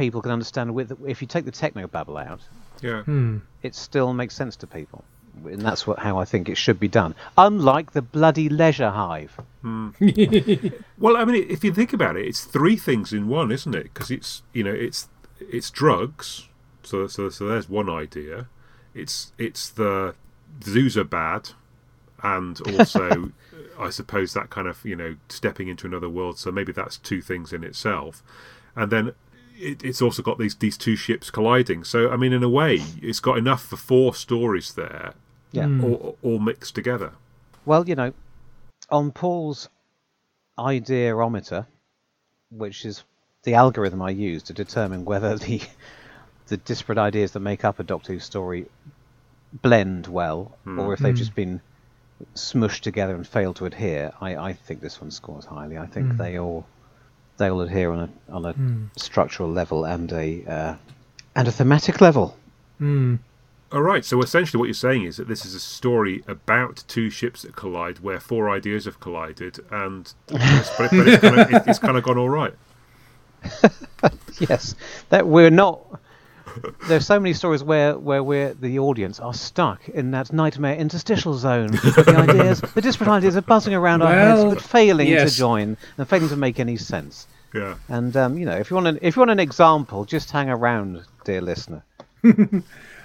people can understand. With if you take the techno babble out, yeah. Hmm. it still makes sense to people, and that's what how I think it should be done. Unlike the bloody leisure hive. Well, I mean, if you think about it, it's three things in one, isn't it? Because it's you know it's it's drugs. So so so there's one idea. It's it's the zoos are bad, and also I suppose that kind of you know stepping into another world. So maybe that's two things in itself, and then. It, it's also got these these two ships colliding. So I mean, in a way, it's got enough for four stories there, Yeah. Hmm. all, all mixed together. Well, you know, on Paul's idearometer, which is the algorithm I use to determine whether the the disparate ideas that make up a Doctor Who story blend well, hmm. or if they've hmm. just been smushed together and failed to adhere, I, I think this one scores highly. I think they all they all adhere on a on a structural level and a uh, and a thematic level. Hmm. All right. So essentially, what you're saying is that this is a story about two ships that collide, where four ideas have collided, and but, but it's, kind of, it's kind of gone all right. Yes, that we're not. There's so many stories where where we're the audience are stuck in that nightmare interstitial zone. the ideas, the disparate ideas are buzzing around our heads, but failing yes. to join and failing to make any sense. Yeah. And um, you know, if you want an if you want an example, just hang around, dear listener.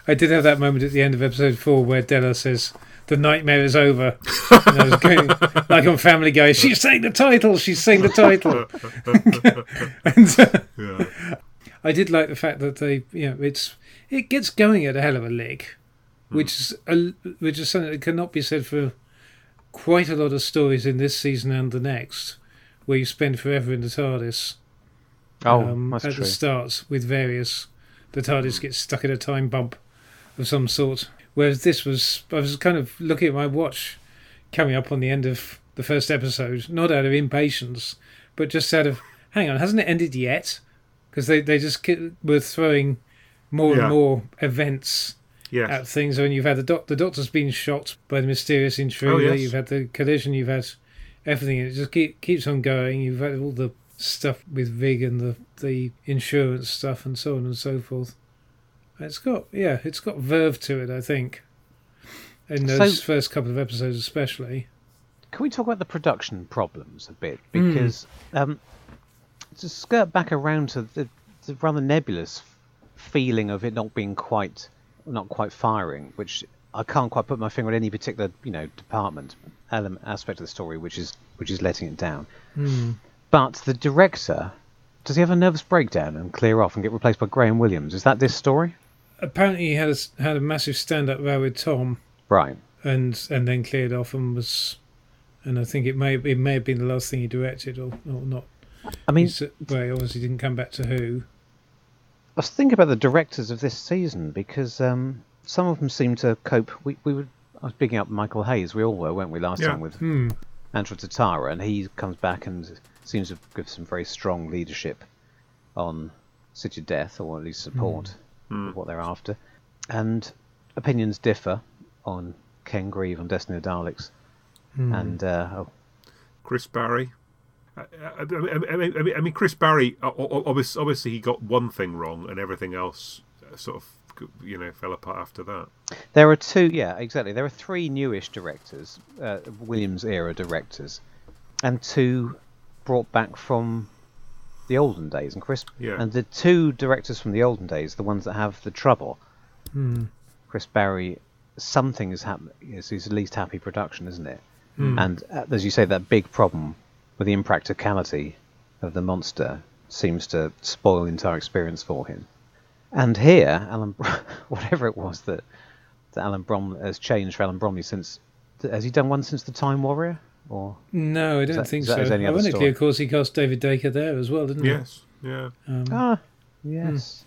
I did have that moment at the end of episode four where Della says, "The nightmare is over." and I was going like on Family Guy. She's saying the title. She's saying the title. and uh, Yeah. I did like the fact that they, you know, it's it gets going at a hell of a lick, which is a, which is something that cannot be said for quite a lot of stories in this season and the next, where you spend forever in the TARDIS. Oh, um, that's at true. the start with various. The TARDIS gets stuck in a time bump of some sort. Whereas this was, I was kind of looking at my watch coming up on the end of the first episode, not out of impatience, but just out of, hang on, hasn't it ended yet? Because they, they just ki- were throwing more Yeah. and more events Yes. at things. When you've had the, doc- the doctor's been shot by the mysterious intruder, Oh, yes. you've had the collision, you've had everything. It just keep, keeps on going. You've had all the stuff with Vig and the the insurance stuff and so on and so forth. It's got yeah, it's got verve to it. I think in those So- first couple of episodes, especially. Can we talk about the production problems a bit? Because um, to skirt back around to the, the rather nebulous feeling of it not being quite, not quite firing, which I can't quite put my finger on any particular, you know, department element aspect of the story, which is which is letting it down. Hmm. But the director, does he have a nervous breakdown and clear off and get replaced by Graham Williams? Is that this story? Apparently, he had a, had a massive stand up row with Tom, Right. and and then cleared off and was, and I think it may it may have been the last thing he directed or, or not. I mean, He's, well, he obviously didn't come back to Who. I was thinking about the directors of this season because um, some of them seem to cope. We, we were, I was picking up Michael Hayes. We all were, weren't we, last Yeah. time with Hmm. Androids of Tara, and he comes back and seems to give some very strong leadership on City of Death, or at least support of what they're after. And opinions differ on Ken Grieve on Destiny of the Daleks, and uh, oh, Chris Barry. I, I, I, I, mean, I mean, Chris Barry. o- o- Obviously, obviously, he got one thing wrong, and everything else uh, sort of you know fell apart after that. There are two, yeah, exactly. There are three newish directors, uh, Williams era directors, and two brought back from the olden days. And Chris, Yeah. and the two directors from the olden days, the ones that have the trouble, Hmm. Chris Barry, something is happening. Is his least happy production, isn't it? And uh, as you say, that big problem with the impracticality of the monster seems to spoil the entire experience for him. And here, Alan, Br- whatever it was that that Alan Brom has changed for Alan Bromly since, has he done one since the Time Warrior? Or No, I don't that- think so. his Ironically, story? of course, he cast David Daker there as well, didn't Yes, yeah. he? Um, ah, yes.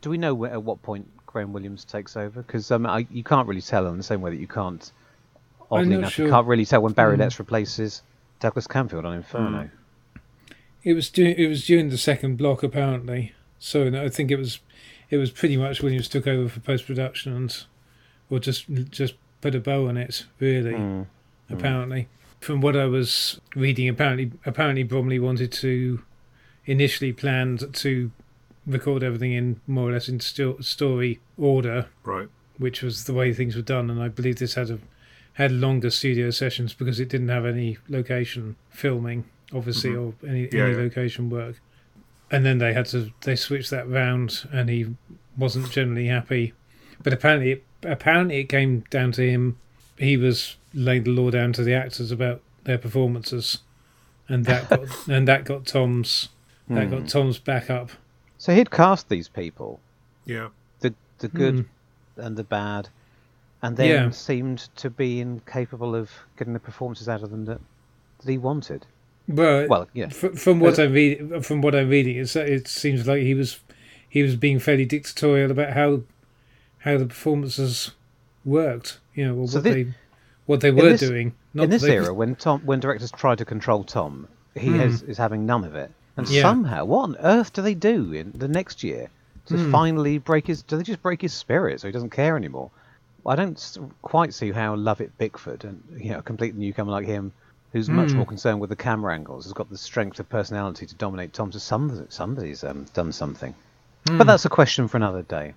Do we know where, at what point Graham Williams takes over? Because um, I, you can't really tell in the same way that you can't. Oddly enough, sure. you can't really tell when Barry Mm. Letts replaces Douglas Camfield on Inferno. It was du- it was during the second block apparently. So no, I think it was it was pretty much Williams took over for post production and or just just put a bow on it really. Mm. Apparently, from what I was reading, apparently apparently Bromly wanted to initially planned to record everything in more or less in sto- story order, Right. which was the way things were done. And I believe this had a had longer studio sessions because it didn't have any location filming, obviously, or any, Mm-hmm. Yeah, any yeah. location work. And then they had to they switched that round, and he wasn't generally happy. But apparently, apparently it came down to him. He was laid the law down to the actors about their performances, and that got and that got Tom's that Hmm. got Tom's back up. So he'd cast these people, Yeah. the the good Mm. and the bad, and then Yeah. seemed to be incapable of getting the performances out of them that, that he wanted. But Well, yeah. F- from what As- I read, from what I'm reading, it's, it seems like he was he was being fairly dictatorial about how how the performances worked. You know, or So what thi- they what they were this- doing. Not in this they- era, when Tom, when directors try to control Tom, he Hmm. has, is having none of it. And Yeah. somehow, what on earth do they do in the next year to Hmm. finally break his? Do they just break his spirit so he doesn't care anymore? I don't quite see how Lovett Bickford and you know a complete newcomer like him, who's much Hmm. more concerned with the camera angles, has got the strength of personality to dominate Tom. So somebody, somebody's um, done something. But that's a question for another day.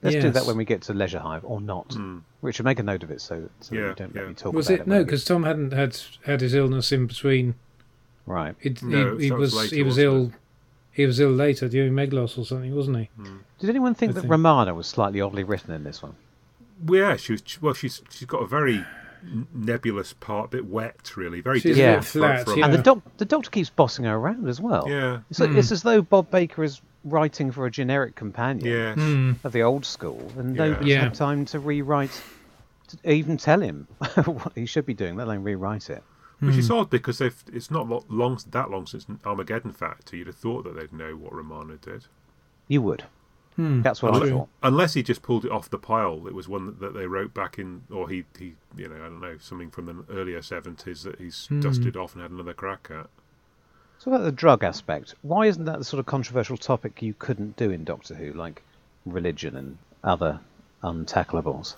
Let's do that. When we get to Leisure Hive, or not. Richard, make a note of it so, so that Yeah, you don't yeah. let me talk was about it it. no? Because Tom hadn't had had his illness in between. right. It, No, he, he was was later, he was wasn't ill. He was ill later during Meglos or something, wasn't he? Did anyone think I that think- Romana was slightly oddly written in this one? Well, yeah, she was. Well, she's she's got a very nebulous part, a bit wet, really. Very She's a different bit for- flat, for yeah. And the doc- the doctor keeps bossing her around as well. Yeah. It's, like, it's as though Bob Baker is writing for a generic companion Yes. Hmm. of the old school, and Yeah. nobody's Yeah. had time to rewrite, to even tell him what he should be doing, let alone rewrite it. Which is odd because they've, it's not long that long since Armageddon Factor. You'd have thought that they'd know what Romana did. You would. Hmm. That's what I thought. Unless he just pulled it off the pile. It was one that, that they wrote back in, or he, he, you know, I don't know, something from the earlier 70s that he's dusted off and had another crack at. So about the drug aspect, why isn't that the sort of controversial topic you couldn't do in Doctor Who, like religion and other untackleables?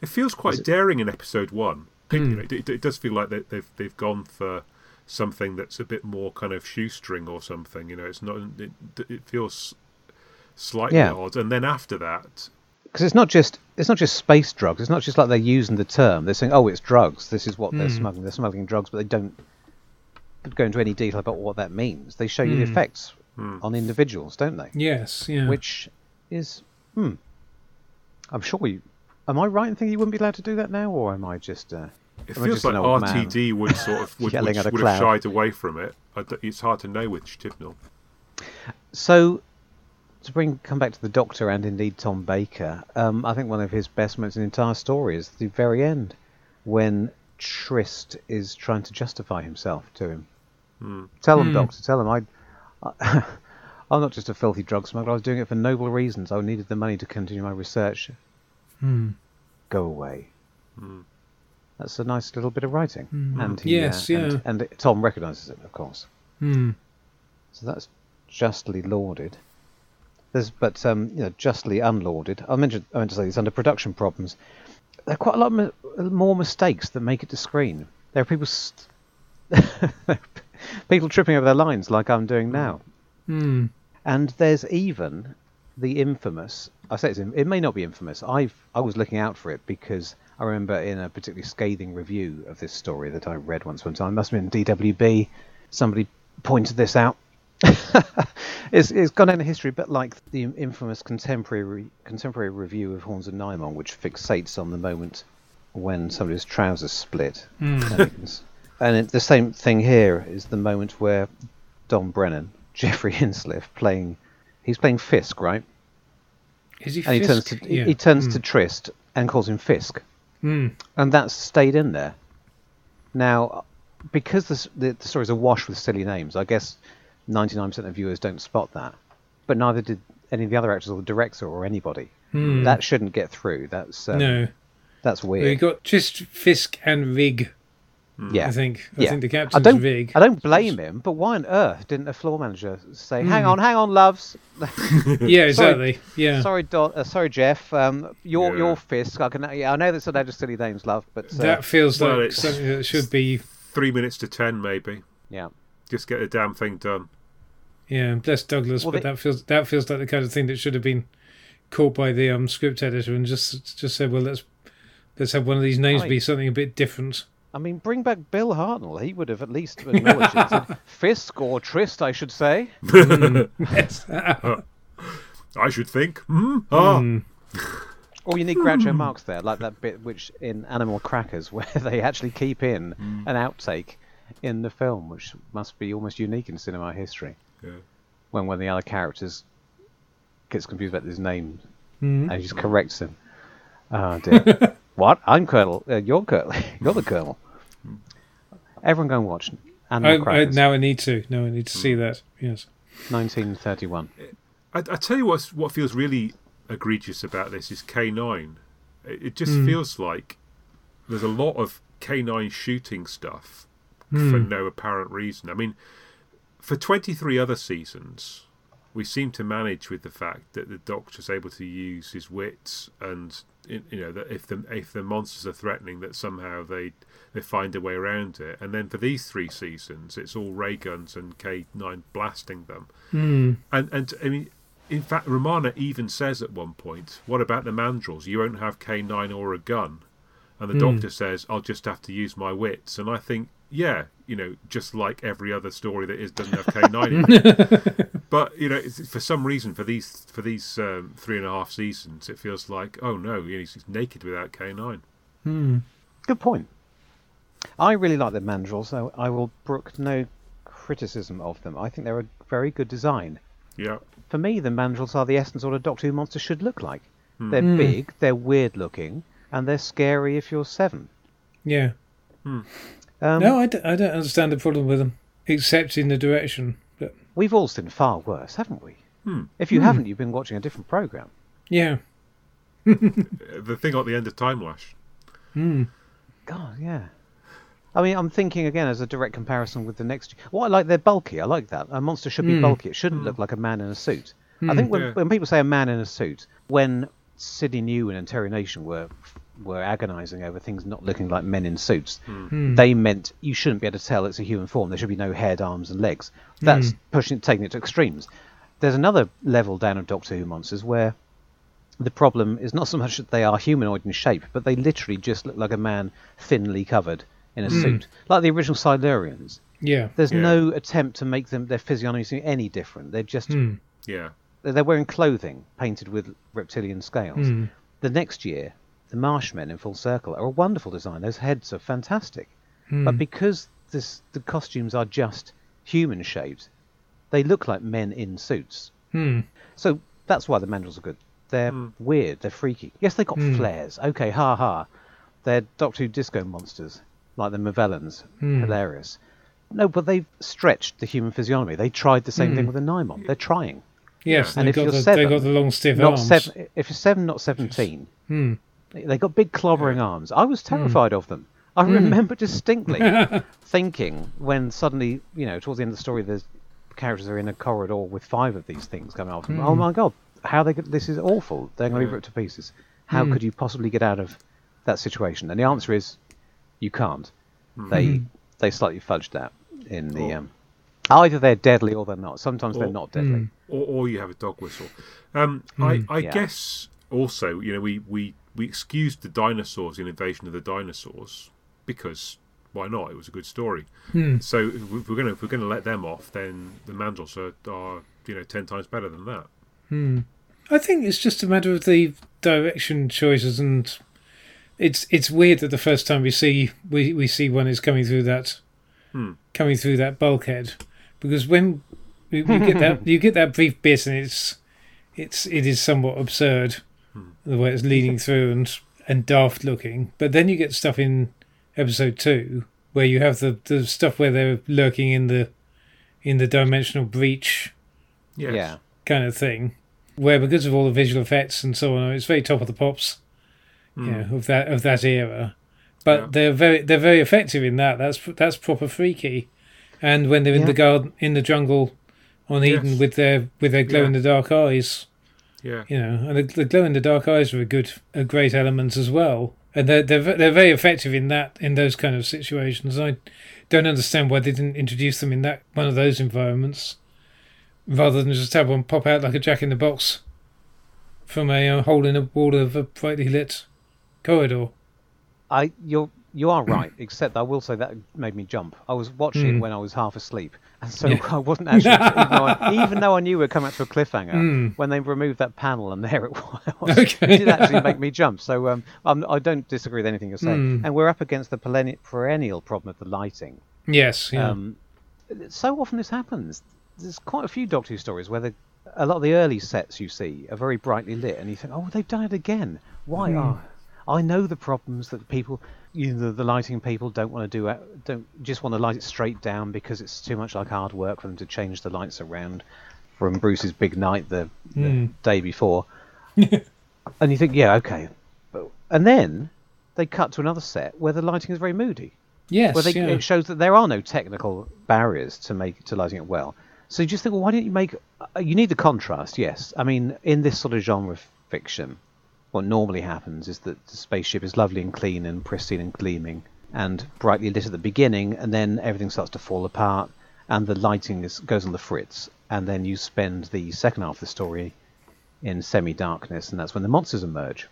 It feels quite daring in episode one. It, you know, it, it does feel like they, they've they've gone for something that's a bit more kind of shoestring or something. You know, it's not. It, it feels slightly Yeah. odd. And then after that, because it's not just it's not just space drugs. It's not just like they're using the term. They're saying, "Oh, it's drugs. This is what they're smuggling. They're smuggling drugs," but they don't go into any detail about what that means. They show you the effects on individuals, don't they? Yes, yeah. Which is, hmm. I'm sure you. Am I right in thinking you wouldn't be allowed to do that now, or am I just? Uh, it am I feels just like an man? RTD would sort of would, would, would have shied away from it. I d- It's hard to know with Chibnall. So, to bring come back to the Doctor and indeed Tom Baker, um, I think one of his best moments in the entire story is the very end, when Tryst is trying to justify himself to him. Tell him, Doctor, tell him I, I, I'm not just a filthy drug smuggler. I was doing it for noble reasons. I needed the money to continue my research. Hmm. Go away. That's a nice little bit of writing, and he, Yes, uh, and- yeah. and Tom recognises it, of course. Hmm. So that's justly lauded. There's, but um, you know, justly unlauded. I mentioned, I meant to say this under production problems. There are quite a lot mi- more mistakes that make it to screen. There are people, st- people tripping over their lines like I'm doing now. Hmm. And there's even the infamous. I say it's, it may not be infamous. I I was looking out for it because I remember in a particularly scathing review of this story that I read once one time. Must have been DWB. Somebody pointed this out. it's, it's gone down in history, but like the infamous contemporary contemporary review of Horns and Nimon, which fixates on the moment when somebody's trousers split. And, and it, the same thing here is the moment where Don Brennan, Geoffrey Hinsliff, playing he's playing Fisk, right? Is he And he turns to he- Yeah. he turns to Tryst and calls him Fisk, Mm. and that's stayed in there. Now, because the, the story's awash with silly names, I guess 99% of viewers don't spot that, but neither did any of the other actors or the director or anybody. That shouldn't get through. That's um, Hmm. No. that's weird. We weird. got just Fisk and Rigg. yeah, I think. I yeah. think the I captain's don't, Vig. I don't blame him, but why on earth didn't a floor manager say, "Hang Hmm. on, hang on, loves, Yeah, exactly. Yeah. sorry, Don, uh, sorry, Jeff, um, your Yeah. your Fisk. I can, yeah, I know that's a load of silly names, love, but uh, That feels Well, like it's- something that should be. Three minutes to ten, maybe. yeah, Just get the damn thing done. Yeah, bless Douglas, Well, but they- that feels that feels like the kind of thing that should have been caught by the um, script editor and just just said, well, let's let's have one of these names Right. be something a bit different. I mean, bring back Bill Hartnell. He would have at least acknowledged it. Said, Fisk or Tryst, I should say. Yes. I should think. Hmm? Ah. Or you need Groucho Marx there, like that bit which in Animal Crackers, where they actually keep in an outtake in the film, which must be almost unique in cinema history. Yeah. When one of the other characters gets confused about his name Mhm. and he just corrects him. Oh dear. what? I'm Colonel. Uh, you're Colonel. you're the Colonel. Everyone go and watch Animal I, I, now I need to. Now I need to see that. Yes. 1931. I, I tell you what's, what feels really egregious about this is K9. It, it just Hmm. feels like there's a lot of K9 shooting stuff Hmm. for no apparent reason. I mean, for 23 other seasons, we seem to manage with the fact that the Doctor's able to use his wits, and you know that if the if the monsters are threatening, that somehow they they find a way around it. And then for these three seasons, it's all ray guns and K9 blasting them. Hmm. And and I mean, in fact, Romana even says at one point, "What about the mandrels? You won't have K nine or a gun." And the Hmm. doctor says, "I'll just have to use my wits." And I think, yeah, you know, just like every other story that is doesn't have K nine. in it. But you know, it's, for some reason, for these for these um, three and a half seasons, it feels like, oh no, he's he's naked without K nine. Hmm. Good point. I really like the mandrels, so I will brook no criticism of them. I think they're a very good design. Yeah, For me, the mandrels are the essence of what a Doctor Who monster should look like. They're big, they're weird looking, and they're scary if you're seven. Yeah. Um, No, I, d- I don't understand the problem with them, except in the direction. But We've all seen far worse, haven't we? Hmm. If you hmm. haven't, you've been watching a different program. yeah. the thing at the end of Time Lash. Hmm. God, yeah. I mean, I'm thinking again as a direct comparison with the next. What I like, they're bulky. I like that. A monster should be bulky. It shouldn't look like a man in a suit. I think when, Yeah. when people say a man in a suit, when Sidney Newman and Terry Nation were were agonising over things not looking like men in suits, hmm. Hmm. they meant you shouldn't be able to tell it's a human form. There should be no head, arms, and legs. Hmm. That's pushing, taking it to extremes. There's another level down of Doctor Who monsters where the problem is not so much that they are humanoid in shape, but they literally just look like a man thinly covered in a suit, like the original Silurians. Yeah. There's Yeah. no attempt to make them their physiognomies any different. They're just Yeah, they're they're wearing clothing painted with reptilian scales. Hmm. The next year, the Marshmen in Full Circle are a wonderful design. Those heads are fantastic, Hmm. but because this the costumes are just human shaped, they look like men in suits. Hmm. So that's why the mandrels are good. They're hmm. weird. They're freaky. Yes, they got hmm. flares. Okay, ha ha. They're Doctor Who disco monsters, like the Movellans. Hmm. Hilarious. No, but they've stretched the human physiognomy. They tried the same thing with the Nimon. They're trying. Yes, And they if got you're the, they seven, got the long stiff Not arms. seven. If you're seven, not seventeen. Hmm. They got big clobbering arms. I was hmm. terrified of them. I hmm. remember distinctly thinking when suddenly, you know, towards the end of the story, the characters are in a corridor with five of these things coming off them. Oh hmm. my god, how they get this is awful. They're going to be ripped to pieces. How could you possibly get out of that situation? And the answer is, you can't. They they slightly fudged that in the um, Either they're deadly or they're not. Sometimes they're not deadly. or, or you have a dog whistle. Um, I, I Yeah. guess also, you know, we, we, we excused the dinosaurs in Invasion of the Dinosaurs because why not? It was a good story. Hmm. So if we're going to if we're going to let them off, then the Mandrels are, are you know ten times better than that. Hmm. I think it's just a matter of the direction choices, and it's it's weird that the first time we see we, we see one is coming through that hmm. coming through that bulkhead, because when you, you get that you get that brief bit, and it's it's it is somewhat absurd the way it's leading through and and daft looking, but then you get stuff in episode two where you have the the stuff where they're lurking in the in the dimensional breach Yes. Yeah. kind of thing, where because of all the visual effects and so on, it's very top of the pops, hmm. you know, of that of that era. But Yeah. they're very they're very effective in that. That's that's proper freaky. And when they're in Yeah. the garden in the jungle on Eden Yes. with their with their glow in the dark eyes, Yeah. you know, and the, the glow in the dark eyes are a good a great element as well. And they're they're they're very effective in that in those kind of situations. I don't understand why they didn't introduce them in that one of those environments, rather than just have one pop out like a jack in the box from a uh, hole in a wall of a brightly lit corridor. I you're you are right, except I will say that made me jump. I was watching it when I was half asleep, and so Yeah. I wasn't actually. even, though I, even though I knew we were coming up to a cliffhanger, Mm. when they removed that panel and there it was, Okay. it did actually make me jump. So um, I'm, I don't disagree with anything you're saying. Mm. And we're up against the perennial problem of the lighting. Yes, yeah. Um, so often this happens. There's quite a few Doctor Who stories where the, a lot of the early sets you see are very brightly lit, and you think, oh, they've done it again. Why? Oh, I know the problems that people, you know, the, the lighting people don't want to do, it- don't just want to light it straight down because it's too much like hard work for them to change the lights around from Bruce's big night the, the Mm. day before. and you think, yeah, okay. But, and then they cut to another set where the lighting is very moody. yes, Well, they, yeah. it shows that there are no technical barriers to make to lighting it well. So you just think, well, why don't you make? Uh, you need the contrast, yes. I mean, in this sort of genre of fiction, what normally happens is that the spaceship is lovely and clean and pristine and gleaming and brightly lit at the beginning, and then everything starts to fall apart, and the lighting is, goes on the fritz, and then you spend the second half of the story in semi-darkness, and that's when the monsters emerge.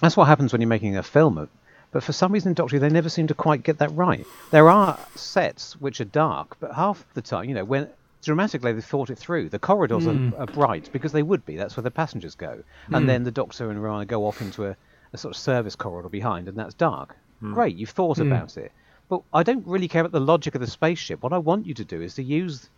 That's what happens when you're making a film. But for some reason in Doctor Who, they never seem to quite get that right. There are sets which are dark, but half the time, you know, when dramatically they've thought it through. The corridors are, hmm. are bright because they would be. That's where the passengers go. And hmm. then the Doctor and Rana go off into a, a sort of service corridor behind, and that's dark. Hmm. Great, you've thought about it. But I don't really care about the logic of the spaceship. What I want you to do is to use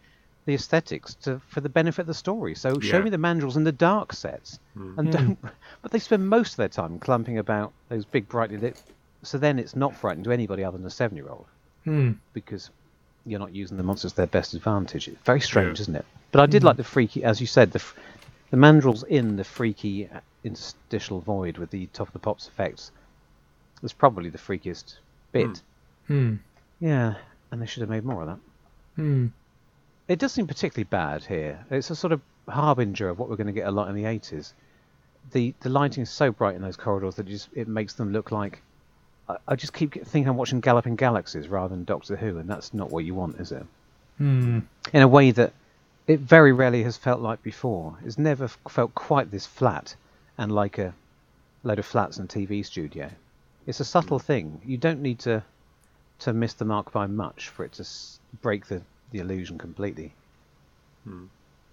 the aesthetics to for the benefit of the story. So show me the mandrels in the dark sets, and don't. But they spend most of their time clumping about those big brightly lit. So then it's not frightening to anybody other than a seven-year-old Hmm. because you're not using the monsters to their best advantage. It's very strange, Yeah. isn't it? But I did like the freaky, as you said, the the mandrels in the freaky uh, interstitial void with the top of the pops effects was probably the freakiest bit. Hmm. Yeah, and they should have made more of that. Hmm. It does seem particularly bad here. It's a sort of harbinger of what we're going to get a lot in the 80s. The the lighting is so bright in those corridors that it just it makes them look like. I, I just keep thinking I'm watching Galloping Galaxies rather than Doctor Who, and that's not what you want, is it? Hmm. In a way that it very rarely has felt like before. It's never felt quite this flat and like a load of flats in a TV studio. It's a subtle thing. You don't need to to miss the mark by much for it to s- break the, the illusion completely.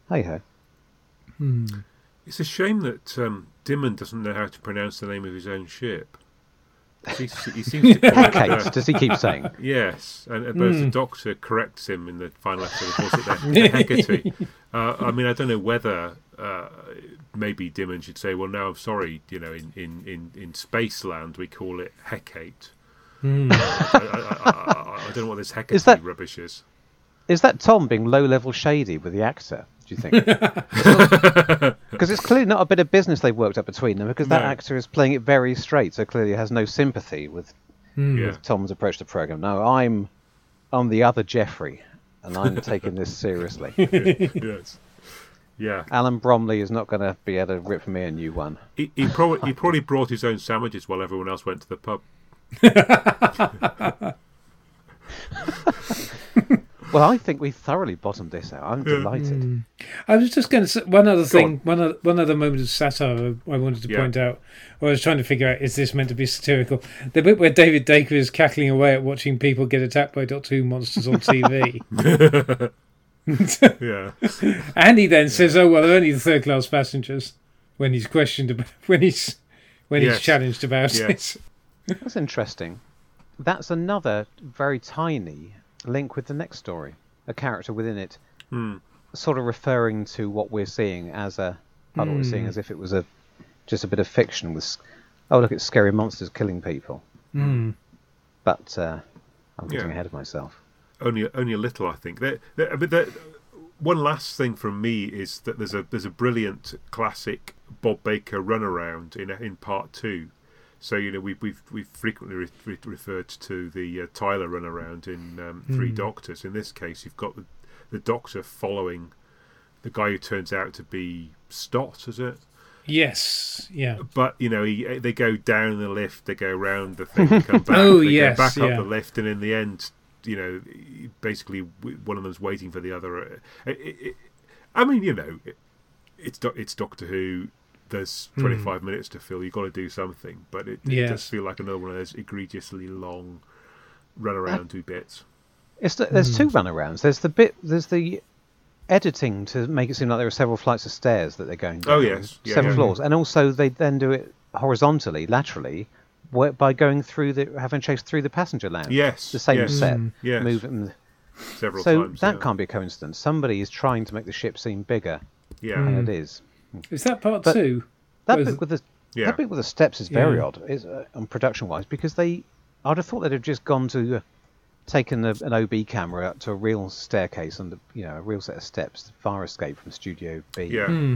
Hey ho. Hmm. It's a shame that um, Dymond doesn't know how to pronounce the name of his own ship. He, he seems to call it, Kate, uh, does he keep saying? Yes, and uh, but the Doctor corrects him in the final episode. He calls it the, the Hecate. Uh, I mean, I don't know whether uh, maybe Dymond should say, "Well, no, I'm sorry. You know, in in in, in Spaceland we call it Hecate." Hmm. I, I, I, I, I don't know what this Hecate Is that- rubbish is. Is that Tom being low level shady with the actor? Do you think? Because it's clearly not a bit of business they've worked up between them. Because that No. actor is playing it very straight, so clearly has no sympathy with Hmm. Yeah. Tom's approach to the program. No, I'm I'm the other Geoffrey, and I'm taking this seriously. yes. Yeah. Alan Bromly is not going to be able to rip me a new one. He, he probably he probably brought his own sandwiches while everyone else went to the pub. Well, I think we thoroughly bottomed this out. I'm delighted. Hmm. I was just going to say one other thing, on. one other, one other moment of satire I wanted to Yeah. point out. I was trying to figure out is this meant to be satirical? The bit where David Daker is cackling away at watching people get attacked by Doctor Who monsters on TV, Yeah. and he then says, "Oh well, they're only the third class passengers." When he's questioned about, when he's when Yes. he's challenged about Yes. it. That's interesting. That's another very tiny link with the next story. A character within it, Hmm. sort of referring to what we're seeing as a. Not what we're seeing as if it was a just a bit of fiction with. Oh look, it's scary monsters killing people. Mm. But uh, I'm getting Yeah. ahead of myself. only only a little, I think. There, but there, one last thing from me is that there's a there's a brilliant classic Bob Baker runaround in in part two. So you know we've we've we've frequently re- re- referred to the uh, Tyler runaround in um, Three Doctors. In this case, you've got the the Doctor following the guy who turns out to be Stott, is it? Yes, yeah. But you know, he, they go down the lift, they go around the thing, they come back, Oh, they yes, go back yeah. up the lift, and in the end, you know, basically one of them's waiting for the other. Uh, it, it, I mean, you know, it, it's it's Doctor Who. There's hmm. 25 minutes to fill. You've got to do something, but it, it does feel like another one of those egregiously long run around uh, two bits. It's the, there's hmm. two runarounds. There's the bit. There's the editing to make it seem like there are several flights of stairs that they're going oh, down. Oh, yes. Yeah, several yeah. floors, and also they then do it horizontally, laterally, where, by going through the having chased through the passenger lounge. Yes, the same yes, set. Hmm. yes. Moving. Several So times. that yeah. can't be a coincidence. Somebody is trying to make the ship seem bigger Yeah, than it is. Is that part But- two? That bit with the Yeah. that bit with the steps is very Yeah. odd, is uh, on production wise, because they I'd have thought they'd have just gone to uh, taken a, an OB camera up to a real staircase and you know a real set of steps, fire escape from Studio B. yeah. Hmm.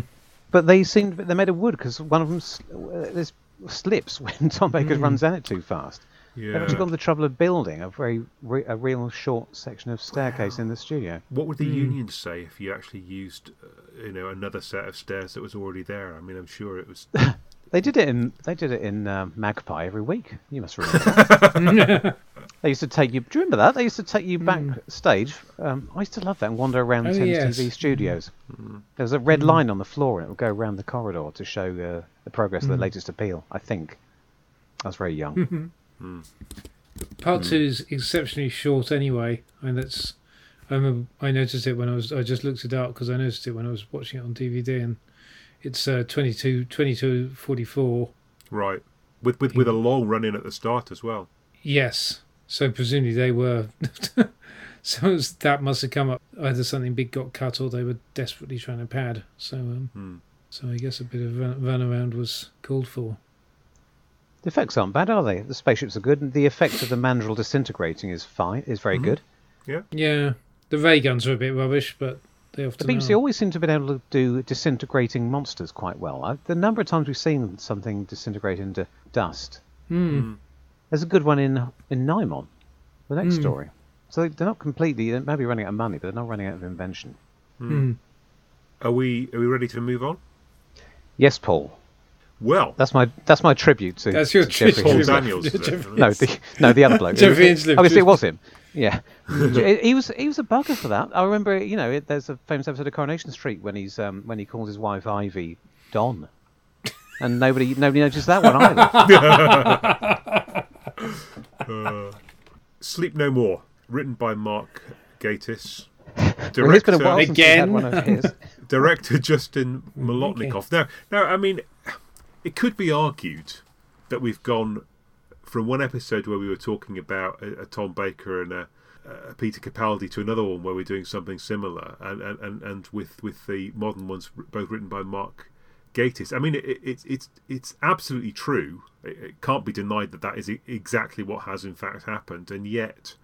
But they seemed they made of wood because one of them s- uh, slips when Tom Baker runs down it too fast. They've yeah. actually gone to the trouble of building a very re- a real short section of staircase in the studio. What would the union say if you actually used, uh, you know, another set of stairs that was already there? I mean, I'm sure it was. They did it in they did it in um, Magpie every week. You must remember. they used to take you. Do you remember that? They used to take you backstage. Um, I used to love that and wander around Oh, Thames yes. TV studios. There was a red line on the floor, and it would go around the corridor to show uh, the progress of the latest appeal. I think. I was very young. Part two is exceptionally short anyway, and that's. I remember I noticed it when I was. I just looked it up because I noticed it when I was watching it on DVD, and it's uh, 22, 22 44. Right. With with with a long run in at the start as well. Yes, so presumably they were. so was- that must have come up. Either something big got cut, or they were desperately trying to pad. So, um, Hmm. so I guess a bit of run, run around was called for. The effects aren't bad, are they? The spaceships are good, and the effect of the mandrel disintegrating is fine. Is very good. Yeah, Yeah. the ray guns are a bit rubbish, but they The often BBC are. always seem to have been able to do disintegrating monsters quite well. I, the number of times we've seen something disintegrate into dust. Hmm. There's a good one in in Nimon, the next story. So they- they're not completely. They may be running out of money, but they're not running out of invention. Hmm. Are we are we ready to move on? Yes, Paul. Well, That's my that's my tribute to. That's your to Jeffrey tribute. Paul Daniels. is it? Jeffrey- No, the no the other bloke. Geoffrey It Hinsliff, Obviously, it was him. Yeah, he he was he was a bugger for that. I remember, you know, it, there's a famous episode of Coronation Street when he's um, when he calls his wife Ivy Don, and nobody nobody noticed that one either. Sleep No More, written by Mark Gatiss. Well, it's been a Director, while since Again? one of his. director Justin Molotnikov. Now, now, I mean, it could be argued that we've gone from one episode where we were talking about a, a Tom Baker and a, a Peter Capaldi to another one where we're doing something similar, and and, and, and with with the modern ones both written by Mark Gatiss. I mean, it, it, it's it's absolutely true. It, it can't be denied that that is exactly what has in fact happened, and yet,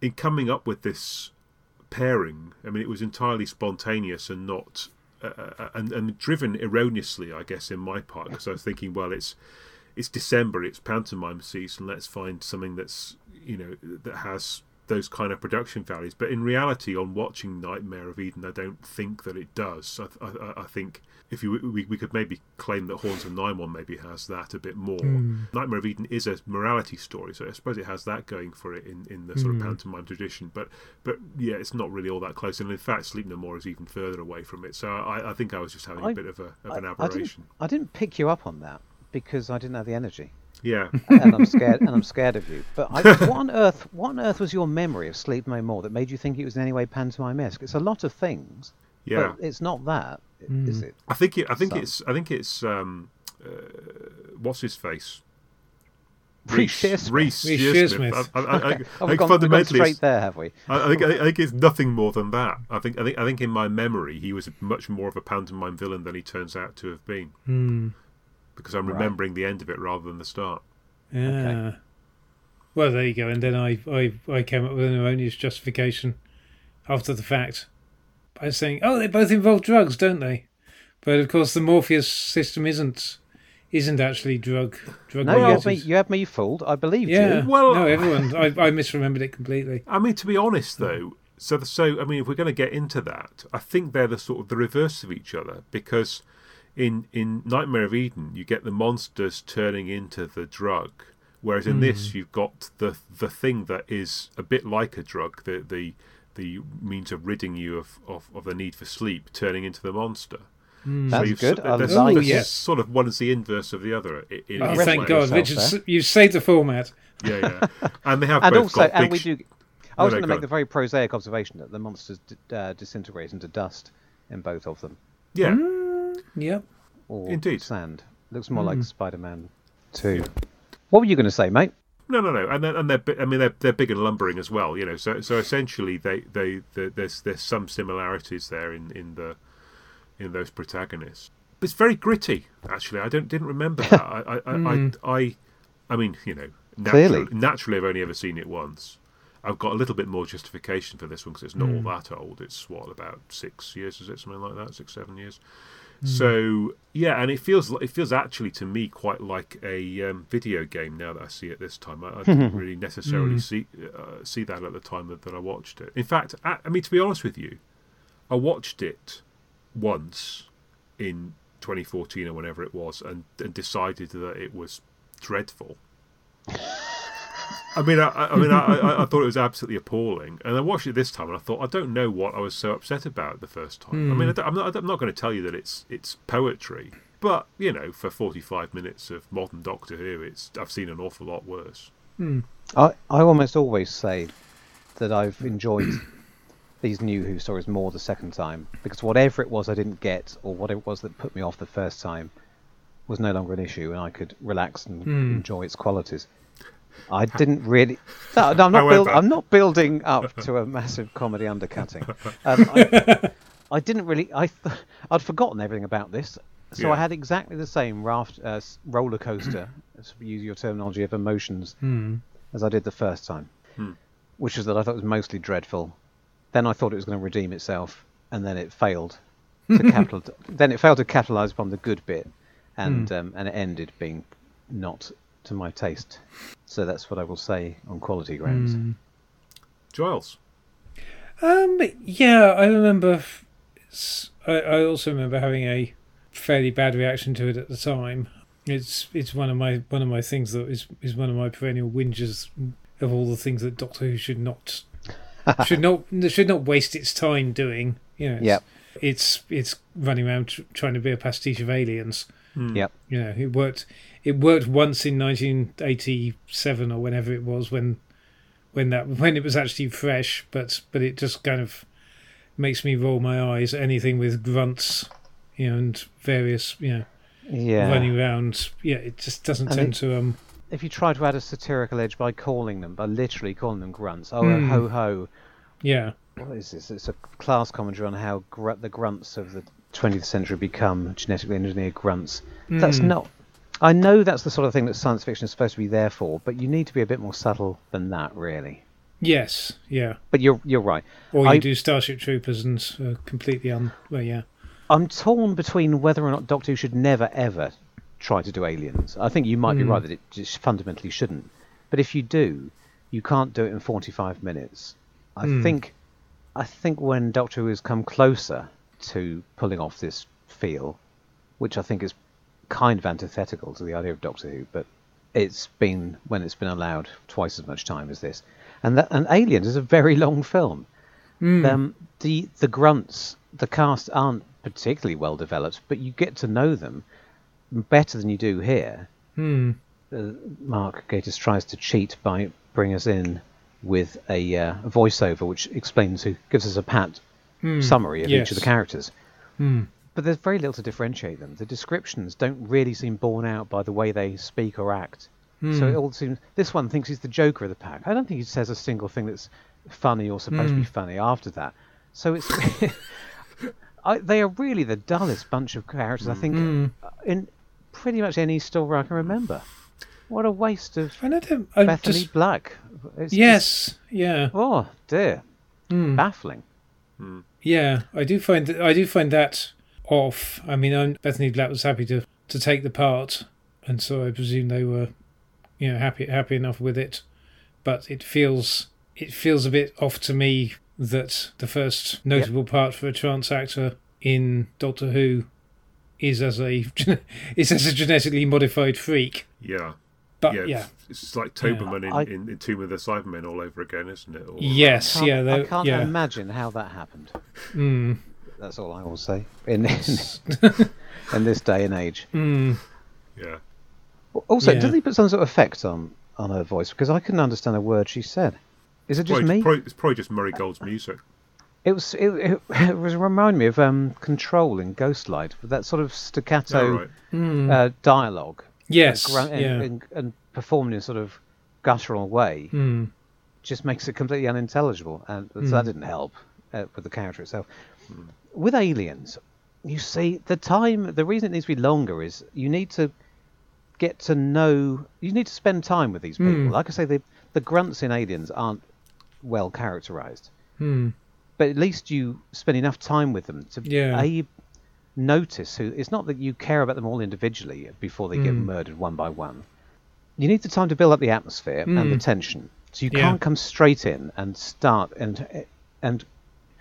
in coming up with this pairing. I mean, it was entirely spontaneous and not, uh, and and driven erroneously, I guess, in my part, because I was thinking, well, it's it's December, it's pantomime season. Let's find something that's you know that has those kind of production values. But in reality, on watching Nightmare of Eden, I don't think that it does. I, I, I think if you we, we could maybe claim that Horns of Nimon maybe has that a bit more. Hmm. Nightmare of Eden is a morality story, so I suppose it has that going for it in, in the sort of hmm. pantomime tradition. But but yeah, it's not really all that close. And in fact, Sleep No More is even further away from it. So I, I think I was just having a I- bit of, a, of I- an I didn't, aberration. I didn't pick you up on that because I didn't have the energy. Yeah. and I'm scared. and I'm scared of you. But I, what on earth? What on earth was your memory of Sleep No More that made you think it was in any way pantomime-esque? It's a lot of things. Yeah. But it's not that, i- Hmm. is it? I think it, I think Some. it's I think it's um, uh, what's his face Reece, Shearsmith. Reese Reece Shearsmith. Shearsmith. I, I, I, I, I we've think gone, we've gone fundamentally, straight there, have we? I, I think I think it's nothing more than that. I think I think I think in my memory he was much more of a pantomime villain than he turns out to have been Hmm. Because I'm Right. remembering the end of it rather than the start. Yeah. Well, there you go. And then I, I, I came up with an erroneous justification after the fact by saying, "Oh, they both involve drugs, don't they?" But of course, the Morpheus system isn't isn't actually drug drug No, you related. had me. You had me fooled. I believed yeah. you. Well- no, everyone. I, I misremembered it completely. I mean, to be honest, though, so so I mean, if we're going to get into that, I think they're the sort of the reverse of each other because in in Nightmare of Eden, you get the monsters turning into the drug, whereas in this, hmm. you've got the the thing that is a bit like a drug, the the the means of ridding you of, of, of the need for sleep, turning into the monster. Hmm. That's you've good. s- I there's- like there's yes. sort of one is the inverse of the other. i- in- Oh, in thank. God, Richard! You've saved the format. Yeah, yeah, and they have and both also, got and big we do. I was no, going to make on. the very prosaic observation that the monsters d- uh, disintegrate into dust in both of them, yeah. Hmm. Yep. or Indeed. sand. Looks more like hmm. Spider-Man Two. What were you going to say, mate? No, no, no, and they're, and they're bi- I mean they're they're big and lumbering as well, you know. So so essentially they they, they there's there's some similarities there in in the in those protagonists. But it's very gritty, actually. I don't didn't remember that. I I, I, I hmm. I I mean you know Clearly. naturally, naturally I've only ever seen it once. I've got a little bit more justification for this one because it's not all hmm. that old. It's what about six years? Is it something like that? Six seven years. So yeah, and it feels it feels actually to me quite like a um, video game now that I see it this time. I, I didn't really necessarily see uh, see that at the time that, that I watched it. In fact, I, I mean to be honest with you, I watched it once in 2014 or whenever it was, and, and decided that it was dreadful. I mean, I, I I mean, I, I, I thought it was absolutely appalling, and I watched it this time, and I thought, I don't know what I was so upset about the first time. I mean, I hmm. I'm not, I'm not going to tell you that it's it's poetry, but you know, for 45 minutes of modern Doctor Who, it's I've seen an awful lot worse. Hmm. I, I almost always say that I've enjoyed these new Who stories more the second time because whatever it was I didn't get or whatever it was that put me off the first time was no longer an issue and I could relax and hmm. enjoy its qualities. I didn't really. No, no, I'm not. Build, I'm not building up to a massive comedy undercutting. Um, I, I didn't really. I th- I'd forgotten everything about this, so Yeah. I had exactly the same raft uh, roller coaster, use your terminology of emotions, as I did the first time, which is that I thought it was mostly dreadful. Then I thought it was going to redeem itself, and then it failed to capital. then it failed to capitalise upon the good bit, and um, and it ended being not to my taste. So that's what I will say on quality grounds. Giles, Um, yeah, I remember. f- s- I, I also remember having a fairly bad reaction to it at the time. It's it's one of my one of my things that is is one of my perennial whinges of all the things that Doctor Who should not should not should not waste its time doing. You know, it's, Yep. it's it's running around tr- trying to be a pastiche of aliens. Yep. You know, it worked. It worked once in 1987 or whenever it was when when that when it was actually fresh, but but it just kind of makes me roll my eyes at anything with grunts, you know, and various you know Yeah. running around. Yeah, it just doesn't And tend it- to um. If you try to add a satirical edge by calling them, by literally calling them grunts, oh Hmm. ho ho, Yeah, what is this? It's a class commentary on how gr- the grunts of the 20th century become genetically engineered grunts. That's Hmm. not. I know that's the sort of thing that science fiction is supposed to be there for, but you need to be a bit more subtle than that, really. yes, yeah. But you're you're right. Or you I- do Starship Troopers and uh, completely un. Well, yeah. I'm torn between whether or not Doctor Who should never ever try to do aliens. I think you might be Hmm. right that it just fundamentally shouldn't. But if you do, you can't do it in 45 minutes. I Hmm. think I think when Doctor Who has come closer to pulling off this feel, which I think is kind of antithetical to the idea of Doctor Who, but it's been when it's been allowed twice as much time as this, and that and Aliens is a very long film. Um, the the grunts, the cast aren't particularly well developed, but you get to know them better than you do here. Hmm. Uh, Mark Gatiss tries to cheat by bringing us in with a, uh, a voiceover which explains who gives us a pat Hmm. summary of each of the characters. Hmm. But there's very little to differentiate them. The descriptions don't really seem borne out by the way they speak or act. So it hmm. all seems. This one thinks he's the Joker of the pack. I don't think he says a single thing that's funny or supposed to be hmm. funny after that. So it's. I, they are really the dullest bunch of characters I think uh, in pretty much any story I can remember. What a waste of I don't. I Bethany just, Black. It's just- yes. Yeah. oh dear. Baffling. Yeah. I do find that. I do find that off. I mean, I'm, Bethany Black was happy to to take the part, and so I presume they were, you know, happy happy enough with it. But it feels it feels a bit off to me that the first notable part for a trans actor in Doctor Who is as a is as a genetically modified freak. Yeah. But yeah, yeah, It's, it's like Toberman I- in, in, in Tomb of the Cybermen all over again, isn't it? Or, yes, Can't- yeah, I can't yeah. imagine how that happened. Mm, That's all I will say. In in, in this day and age. mm, Yeah. Also, Yeah. did they put some sort of effect on on her voice? Because I couldn't understand a word she said. Is it just Probably, me? Probably, it's probably just Murray Gold's music. It was. It, it, it was remind me of um, Control in Ghostlight, with that sort of Oh, staccato right. mm. uh, dialogue. Yes, and, and, yeah. and, and performed in a sort of guttural way, Mm, just makes it completely unintelligible, and so Hmm. that didn't help uh, with the character itself. With Aliens, you see, the time, the reason it needs to be longer is you need to get to know, you need to spend time with these people. Hmm. Like I say, the the grunts in Aliens aren't well characterized, mm, but at least you spend enough time with them to Yeah. a notice who. It's not that you care about them all individually before they get Mm. murdered one by one. You need the time to build up the atmosphere and the Mm. tension, so you Yeah. can't come straight in and start and and.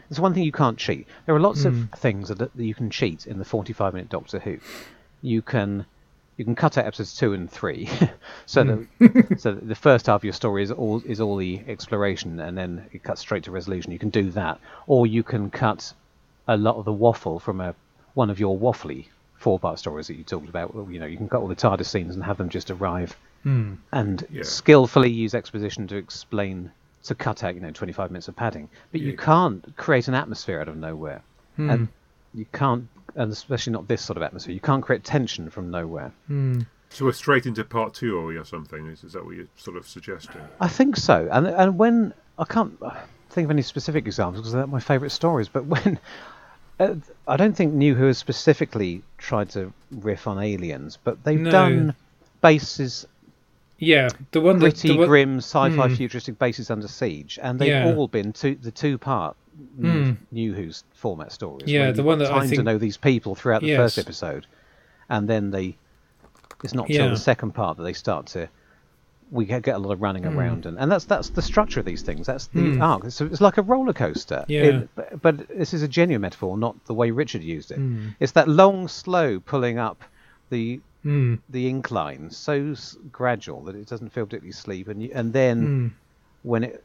There's one thing you can't cheat. There are lots Mm. of things that, that you can cheat in the 45 minute Doctor Who. You can you can cut out episodes two and three, so Mm. that so that the first half of your story is all is all the exploration, and then it cuts straight to resolution. You can do that, or you can cut a lot of the waffle from a one of your waffly four part stories that you talked about. You know, you can cut all the TARDIS scenes and have them just arrive mm, and Yeah. skillfully use exposition to explain to cut out you know 25 minutes of padding but you can't create an atmosphere out of nowhere Hmm. and you can't and especially not this sort of atmosphere you can't create tension from nowhere mm. So we're straight into part two, or something? Is, is that what you're sort of suggesting? i think so and and when i can't think of any specific examples because they're my favorite stories but when i don't think new who has specifically tried to riff on aliens but they've No. done bases Yeah, the one that gritty, the one, grim, sci-fi, Hmm. futuristic bases under siege, and they've Yeah. all been two, the two-part new, new Who's format stories. Yeah, the one that I time to know these people throughout the Yes. first episode, and then they. It's not till Yeah. the second part that they start to. We get get a lot of running Hmm. around, and, and that's that's the structure of these things. That's the arc. So it's like a roller coaster. Yeah. In- but, but this is a genuine metaphor, not the way Richard used it. Hmm. It's that long, slow pulling up the mm, the incline so s- gradual that it doesn't feel particularly steep, and you, and then mm, when it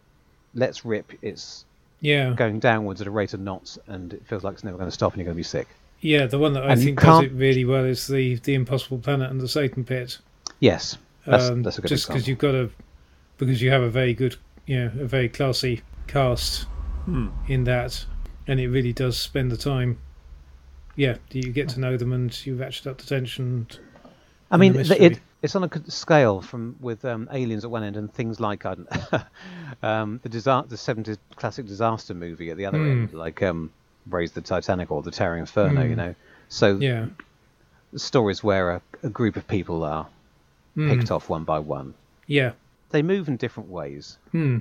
lets rip, it's yeah, going downwards at a rate of knots, and it feels like it's never going to stop, and you're going to be sick. yeah. The one that I And think does it really well is the the Impossible Planet and the Satan Pit. Yes, that's, um, that's a good just because you've got a because you have a very good you know a very classy cast Hmm. in that and it really does spend the time yeah you get to know them and you ratchet up the tension and, I and mean, the it, it's on a scale from with um, aliens at one end and things like I don't, um, the disa- the 70s classic disaster movie at the other Hmm. end, like um, Raise the Titanic or The Towering Inferno. Hmm. You know, so yeah stories where a, a group of people are Mm, picked off one by one. yeah They move in different ways. Hmm.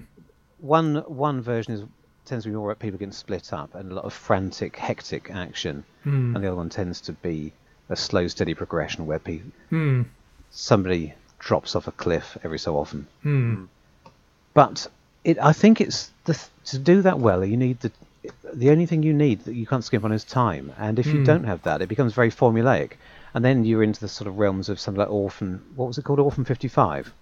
one one version is tends to be more about people getting split up and a lot of frantic, hectic action, Hmm. and the other one tends to be a slow, steady progression where people, Hmm. somebody drops off a cliff every so often. Hmm. but it, I think it's the, to do that well. You need the the only thing you need that you can't skimp on is time, and if you Mm. don't have that, it becomes very formulaic, and then you're into the sort of realms of something like Orphan. What was it called? Orphan Fifty Five,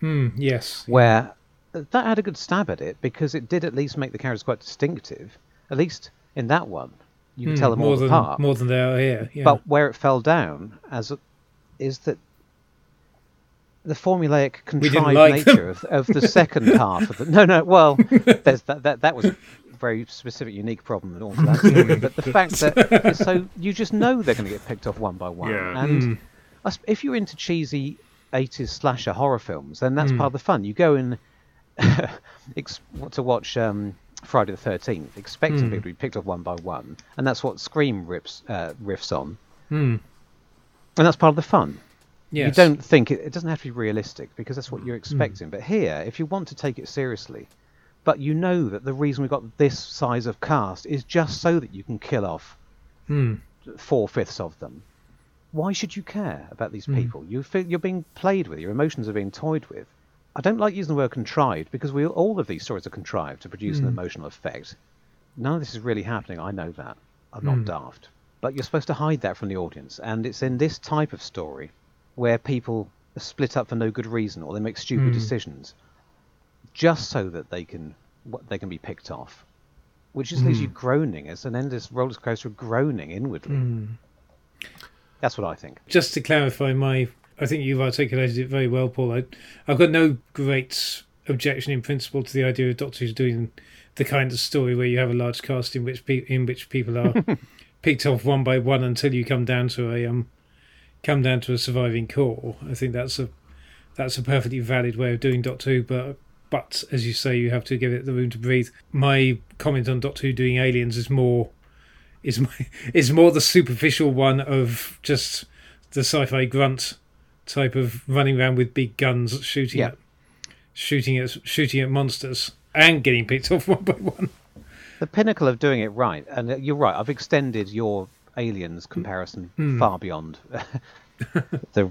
Hmm. yes. where that had a good stab at it because it did at least make the characters quite distinctive. At least in that one, you could Hmm, tell them more all than apart. more than they are here. Yeah. But where it fell down as a, is that the formulaic contrived like nature of, of the second half of the no no well there's that that, that was very specific unique problem and all that but the fact that so you just know they're going to get picked off one by one Yeah. and. I s- if you're into cheesy 80s slasher horror films then that's Hmm. part of the fun you go in to watch um, Friday the 13th expecting Hmm. people to be picked off one by one and that's what Scream rips uh, riffs on Hmm. and that's part of the fun. Yes. You don't think it, it doesn't have to be realistic because that's what you're Hmm. expecting. But here, if you want to take it seriously, but you know that the reason we've got this size of cast is just so that you can kill off Hmm. four fifths of them. Why should you care about these Hmm. people? You feel you're being played with. Your emotions are being toyed with. I don't like using the word contrived because we all of these stories are contrived to produce Hmm. an emotional effect. None of this is really happening. I know that. I'm not Hmm. daft. But you're supposed to hide that from the audience, and it's in this type of story where people are split up for no good reason or they make stupid Hmm. decisions just so that they can they can be picked off, which just leaves you Hmm. groaning as an endless roller coaster of groaning inwardly. Hmm. That's what I think. just to clarify my I think you've articulated it very well, Paul. I, I've got no great objection in principle to the idea of Doctor Who's doing the kind of story where you have a large cast in which pe- in which people are picked off one by one until you come down to a um come down to a surviving core. I think that's a that's a perfectly valid way of doing Doctor Who, but but as you say, you have to give it the room to breathe. My comment on Doctor Who doing aliens is more is my, is more the superficial one of just the sci-fi grunt type of running around with big guns shooting Yeah. at shooting at shooting at monsters and getting picked off one by one. The pinnacle of doing it right, and uh, you're right. I've extended your aliens comparison far beyond the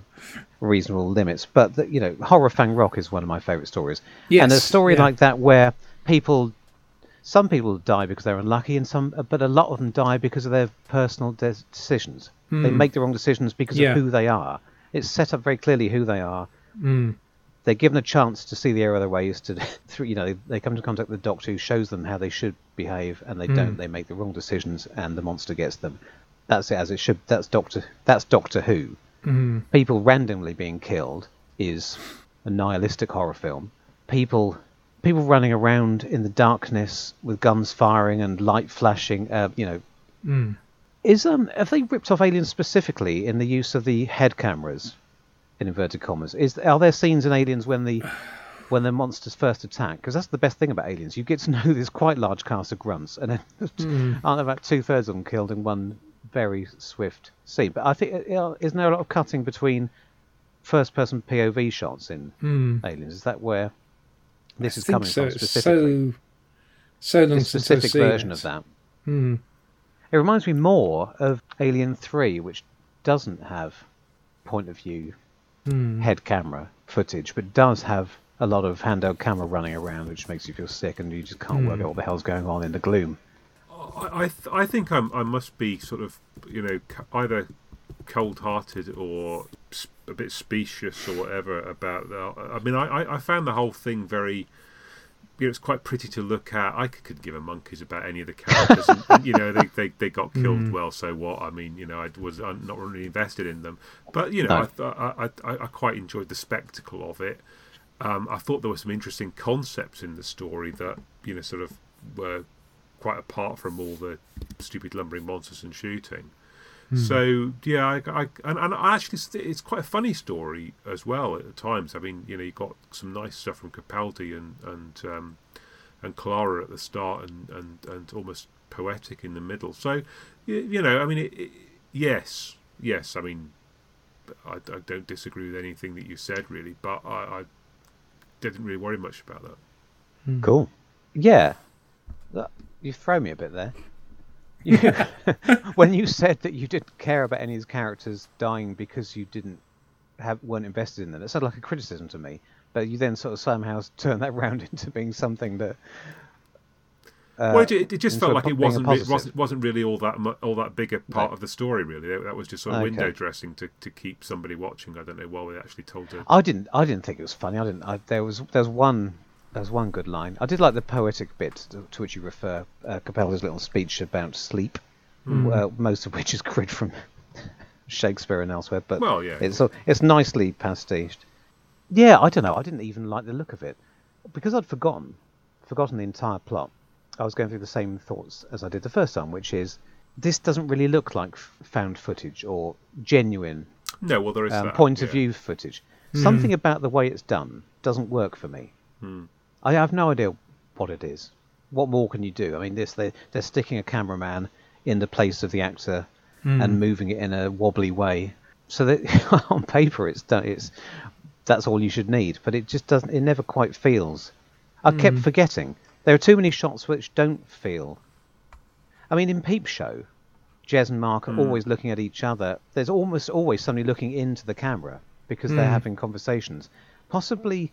reasonable limits. But the, you know, Horror Fang Rock is one of my favourite stories. Yes, and a story yeah. like that where people, some people die because they're unlucky, and some, but a lot of them die because of their personal de- decisions. They make the wrong decisions because Hmm. Yeah. of who they are. It's set up very clearly who they are. Mm. They're given a chance to see the error of their ways. To, through, you know, they, they come to contact with the Doctor, who shows them how they should behave, and they don't. They make the wrong decisions, and the monster gets them. That's it as it should. That's Doctor. That's Doctor Who. Mm. People randomly being killed is a nihilistic horror film. People, people running around in the darkness with guns firing and light flashing. Uh, you know, Mm. is um have they ripped off Aliens specifically in the use of the head cameras, in inverted commas? Is are there scenes in Aliens when the when the monsters first attack? Because that's the best thing about Aliens. You get to know this quite large cast of grunts, and then aren't about two thirds of them killed in one very swift scene. But I think uh, you know, isn't there a lot of cutting between first person POV shots in Mm. Aliens? Is that where this I is coming so. from specifically? So so long I've specific version it. of that. Mm. It reminds me more of Alien 3, which doesn't have point of view Mm. head camera footage, but does have a lot of handheld camera running around, which makes you feel sick and you just can't work out what the hell's going on in the gloom. I I, th- I think I'm, I must be sort of you know either cold-hearted or a bit specious or whatever about that. I mean, I, I- found the whole thing very. You know, it's quite pretty to look at. I could, could give a monkeys about any of the characters, and, and, you know they, they, they got killed. Well, so what? I mean, you know, I was uh, not really invested in them, but you know, No. I, I, I I quite enjoyed the spectacle of it. Um, I thought there were some interesting concepts in the story that you know sort of were quite apart from all the stupid lumbering monsters and shooting. So yeah, I, I and, and actually it's- it's quite a funny story as well at times. I mean, you know, you got some nice stuff from Capaldi and and um, and Clara at the start, and, and, and almost poetic in the middle. So you, you know, I mean, it, it, yes, yes. I mean, I, I don't disagree with anything that you said really, but I, I didn't really worry much about that. Cool. Yeah. That- You throw me a bit there. You, when you said that you didn't care about any of his characters dying because you didn't have weren't invested in them, it sounded like a criticism to me. but you then sort of somehow turned that round into being something that. Uh, well, it, it just felt like it wasn't re- wasn't wasn't really all that mu- all that big a part Right. of the story. Really, that, was just sort of Okay. window dressing to, to keep somebody watching. I don't know why they actually told it. I didn't. I didn't think it was funny. I didn't. I, there was. There was one. Was one good line. I did like the poetic bit to, to which you refer. Uh, Capaldi's little speech about sleep, well, most of which is cribbed from Shakespeare and elsewhere. But Well, yeah. it's it's nicely pastiched. Yeah, I don't know. I didn't even like the look of it because I'd forgotten forgotten the entire plot. I was going through the same thoughts as I did the first time, which is this doesn't really look like f- found footage or genuine No, well, there is um, that. point of view footage. Something about the way it's done doesn't work for me. Hmm. I have no idea what it is. What more can you do? I mean, this they they're sticking a cameraman in the place of the actor hmm. and moving it in a wobbly way, so that on paper it's done. It's that's all you should need, but it just doesn't. It never quite feels. I kept hmm. forgetting there are too many shots which don't feel. I mean, in Peep Show, Jez and Mark are hmm. always looking at each other. There's almost always somebody looking into the camera because they're having conversations. Possibly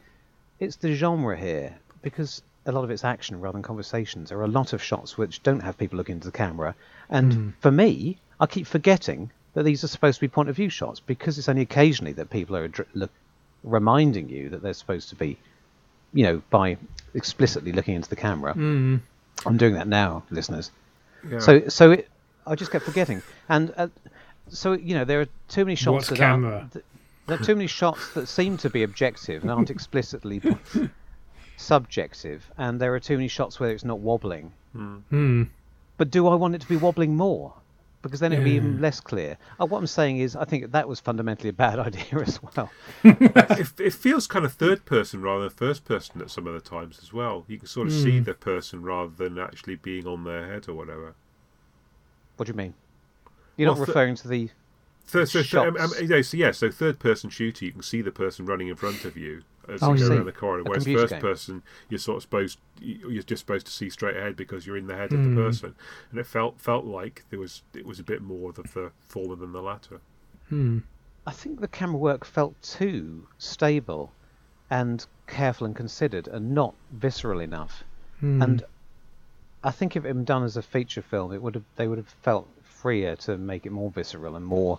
it's the genre here because a lot of it's action rather than conversations. There are a lot of shots which don't have people looking into the camera. And for me, I keep forgetting that these are supposed to be point of view shots because it's only occasionally that people are look, reminding you that they're supposed to be, you know, by explicitly looking into the camera. Mm. I'm doing that now, listeners. Yeah. So, so it, I just kept forgetting, and uh, so you know there are too many shots What that camera? Are, th- there are too many shots that seem to be objective and aren't explicitly subjective, and there are too many shots where it's not wobbling. Hmm. But do I want it to be wobbling more? Because then it would be even less clear. Uh, what I'm saying is, I think that was fundamentally a bad idea as well. it, it feels kind of third person rather than first person at some of the times as well. You can sort of Hmm. see the person rather than actually being on their head or whatever. What do you mean? You're Well, not th- referring to the Third, so, so, um, um, yeah, so, yeah, so third person shooter, you can see the person running in front of you as Oh, you go see. around the corridor. A Whereas first game. person, you're sort of supposed you- you're just supposed to see straight ahead because you're in the head of Hmm. the person, and it felt felt like there was it was a bit more of the former than the latter. Hmm. I think the camera work felt too stable and careful and considered and not visceral enough. Hmm. And I think if it had been done as a feature film, it would have they would have felt freer to make it more visceral and more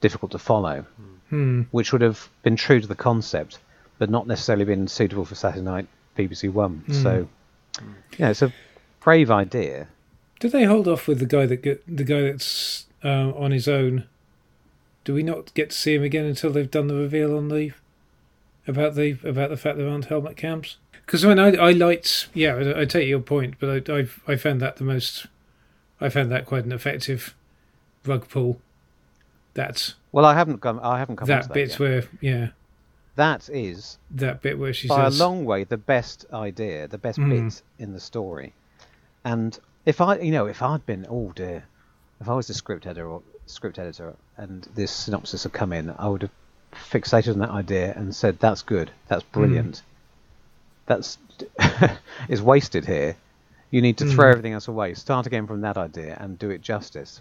difficult to follow, Hmm. which would have been true to the concept, but not necessarily been suitable for Saturday night BBC One. So, yeah, it's a brave idea. Did they hold off with the guy that get, the guy that's uh, on his own? Do we not get to see him again until they've done the reveal on the about the about the fact there aren't helmet cams? Because when I I liked yeah I, I take your point, but I, I I found that the most I found that quite an effective rug pull. That Well, I haven't come. I haven't come that that bit yet. where yeah That is that bit where she by says a long way the best idea, the best Mm. bit in the story. And if I, you know, if I'd been, oh dear, if I was the script editor or script editor and this synopsis had come in, I would have fixated on that idea and said, "That's good, that's brilliant, that's is wasted here. You need to throw Mm. everything else away, start again from that idea, and do it justice."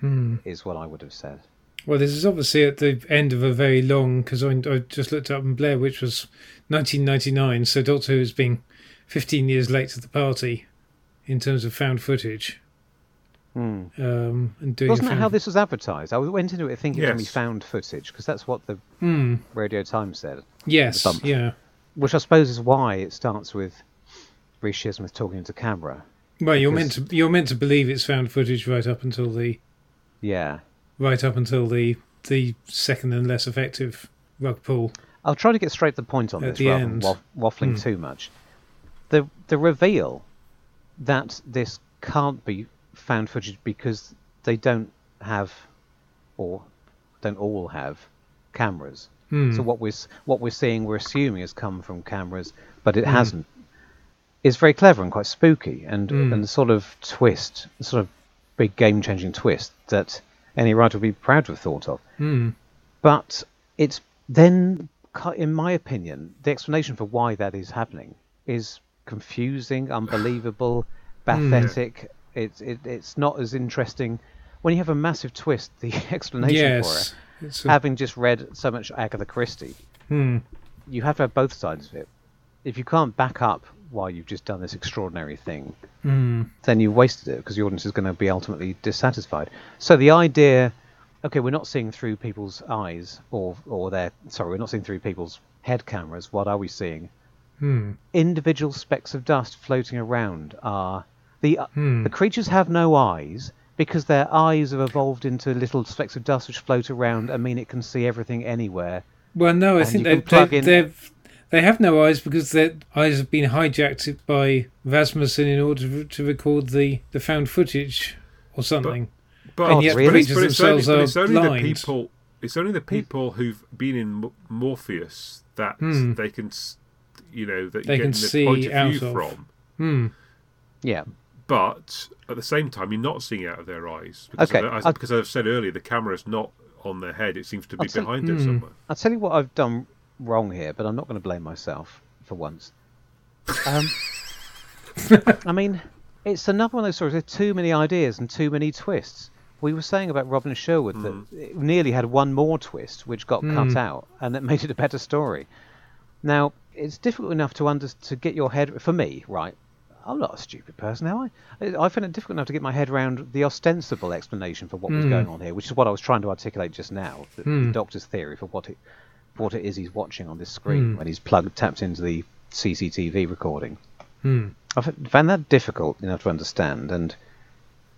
Hmm. Is what I would have said. Well, this is obviously at the end of a very long, because I, I just looked up and Blair, which was 1999, so Doctor Who has been 15 years late to the party in terms of found footage. Hmm. Um, and doing Wasn't that how this was advertised? I went into it thinking it was going to be found footage because that's what the Hmm. Radio Times said. Yes, yeah. Which I suppose is why it starts with Reece Shearsmith talking into camera. Well, you're meant to you're meant to believe it's found footage right up until the Yeah. Right up until the the second and less effective rug pull. I'll try to get straight to the point on At this the rather than waff- waffling Hmm. too much. The the reveal that this can't be found footage because they don't have or don't all have cameras. Hmm. So what we're what we're seeing, we're assuming has come from cameras, but it Hmm. hasn't. It's very clever and quite spooky, and Hmm. and the sort of twist, the sort of big game changing twist that any writer would be proud to have thought of. Hmm. But it's then, in my opinion, the explanation for why that is happening is confusing, unbelievable, pathetic. It's it, it's not as interesting when you have a massive twist. The explanation for it a, having just read so much Agatha Christie, hmm. you have to have both sides of it. If you can't back up why you've just done this extraordinary thing, Hmm. then you've wasted it because the audience is going to be ultimately dissatisfied. So the idea, okay, we're not seeing through people's eyes or or their sorry, we're not seeing through people's head cameras. What are we seeing? Hmm. Individual specks of dust floating around are the Hmm. the creatures have no eyes because their eyes have evolved into little specks of dust which float around and mean it can see everything anywhere. Well, no, I And think they they they've they have no eyes because their eyes have been hijacked by Rasmussen in order to, to record the, the found footage or something. But, God, yet really? but it's, but creatures it's only, themselves but are it's only the people. It's only the people who've been in Morpheus that Hmm. they can, you know, that They you can get the see point of out view of. from. Hmm. Yeah. But at the same time, you're not seeing out of their eyes. Because Okay, of as, I- because I've said earlier, the camera's not on their head; it seems to be I'll tell- behind them Hmm. somewhere. I'll tell you what I've done wrong here, but I'm not going to blame myself for once. Um, I mean, it's another one of those stories with too many ideas and too many twists. We were saying about Robin Sherwood Hmm. that it nearly had one more twist, which got cut Mm. out, and that made it a better story. Now, it's difficult enough to under to get your head for me, right? I'm not a stupid person, am I? I find it difficult enough to get my head around the ostensible explanation for what was Mm. going on here, which is what I was trying to articulate just now. The, the Mm. Doctor's theory for what it what it is he's watching on this screen Mm. when he's plugged tapped into the CCTV recording. Hmm. I found that difficult enough to understand, and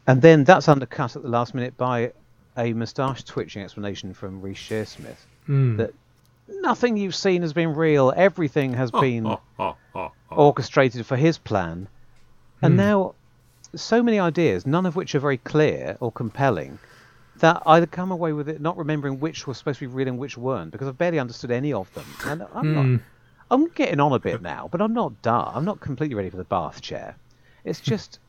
and then that's undercut at the last minute by a moustache twitching explanation from Reece Shearsmith Hmm. that nothing you've seen has been real. Everything has been Oh, oh, oh, oh. orchestrated for his plan, and Hmm. now so many ideas, none of which are very clear or compelling. That I come away with it not remembering which were supposed to be real and which weren't because I've barely understood any of them. And I'm Hmm. not. I'm getting on a bit now, but I'm not done. I'm not completely ready for the bath chair. It's just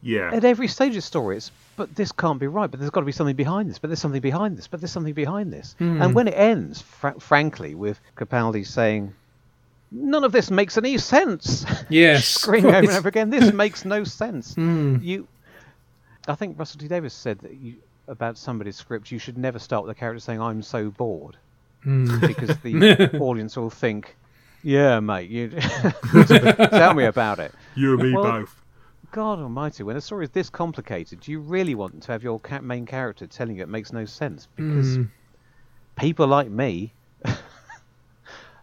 yeah. at every stage of the story, it's but this can't be right. But there's got to be something behind this. But there's something behind this. But there's something behind this. Hmm. And when it ends, fr- frankly, with Capaldi saying, "None of this makes any sense," Yes, screaming over and over again, "This makes no sense." Hmm. You, I think Russell T Davies said that you about somebody's script, you should never start with a character saying, "I'm so bored," Hmm. because the audience will think. Yeah, mate. You tell me about it. You and me Well, both. God Almighty! When a story is this complicated, do you really want to have your ca- main character telling you it makes no sense? Because Hmm. people like me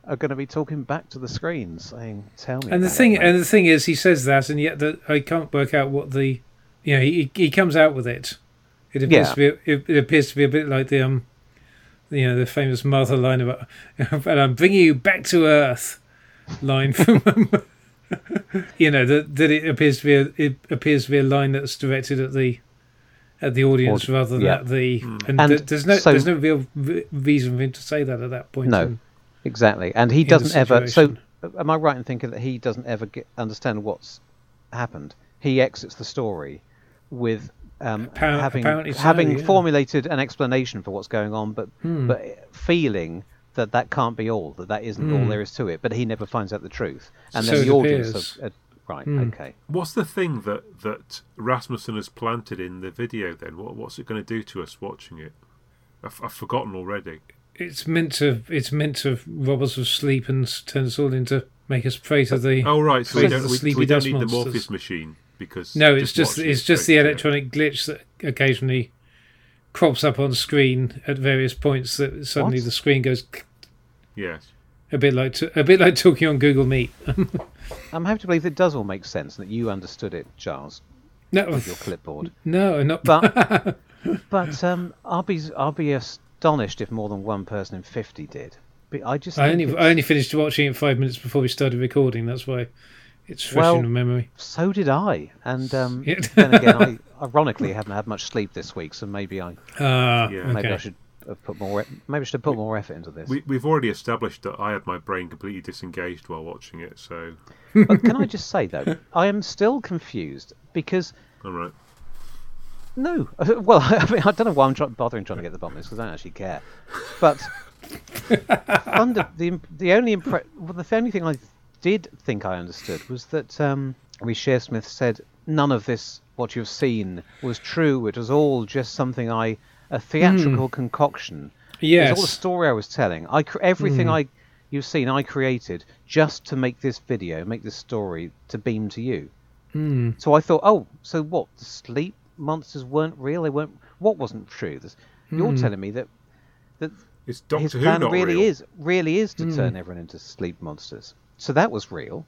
are going to be talking back to the screen, saying, "Tell me." And the thing, it, and the thing is, he says that, and yet that I can't work out what the, you know, he he comes out with it. It appears Yeah. to be, it, it appears to be a bit like the um, you know, the famous Martha line about, "and I'm bringing you back to Earth," line from, you know, that that it appears to be a it appears to be a line that's directed at the, at the audience Audi- rather than yeah. at the, and, And th- there's no so- there's no real v- reason for him to say that at that point. No. in- exactly, and he doesn't ever. So, am I right in thinking that he doesn't ever get, understand what's happened? He exits the story with um, Appar- having apparently so, having yeah. formulated an explanation for what's going on, but Hmm. but feeling that that can't be all, that that isn't all Hmm. there is to it. But he never finds out the truth, and So then the audience, appears. are, are, right? Hmm. Okay. What's the thing that that Rasmussen has planted in the video? Then what what's it going to do to us watching it? I've, I've forgotten already. It's meant to. It's meant to rob us of sleep and turn us all into make us prey to the. Oh right, so we don't we, we don't dust need the. Morpheus machine because no, it's just watching it's just the electronic glitch that occasionally crops up on screen at various points. That suddenly What? the screen goes Yes. a bit like t- a bit like talking on Google Meet. I'm happy to believe it does all make sense and that you understood it, Charles. no, with your clipboard. no, not. But but um, I'll be I'll be astonished if more than one person in fifty did. But I just I only it's- I only finished watching it five minutes before we started recording. That's why it's fresh Well, in memory. so did I, and um, Yeah. then again, I ironically haven't had much sleep this week, so maybe I Ah, Yeah. maybe I should have put more e- maybe I should have put more effort into this. We, we've already established that I had my brain completely disengaged while watching it. So But can I just say though, I am still confused because all right. no, well, I mean, I don't know why I'm try- bothering trying to get the bottom of this because I don't actually care. But under the the only impre- well, the only thing I did think I understood was that um, Reece Shearsmith said none of this what you've seen was true. It was all just something I a theatrical concoction. It was all the story I was telling. I cr- everything Hmm. I you've seen I created just to make this video, make this story to beam to you. Hmm. So I thought, oh, so what? The sleep monsters weren't real. They weren't. What wasn't true? This, You're Hmm. telling me that that It's Doctor his Who plan not really real. is really is to turn everyone into sleep monsters. So that was real.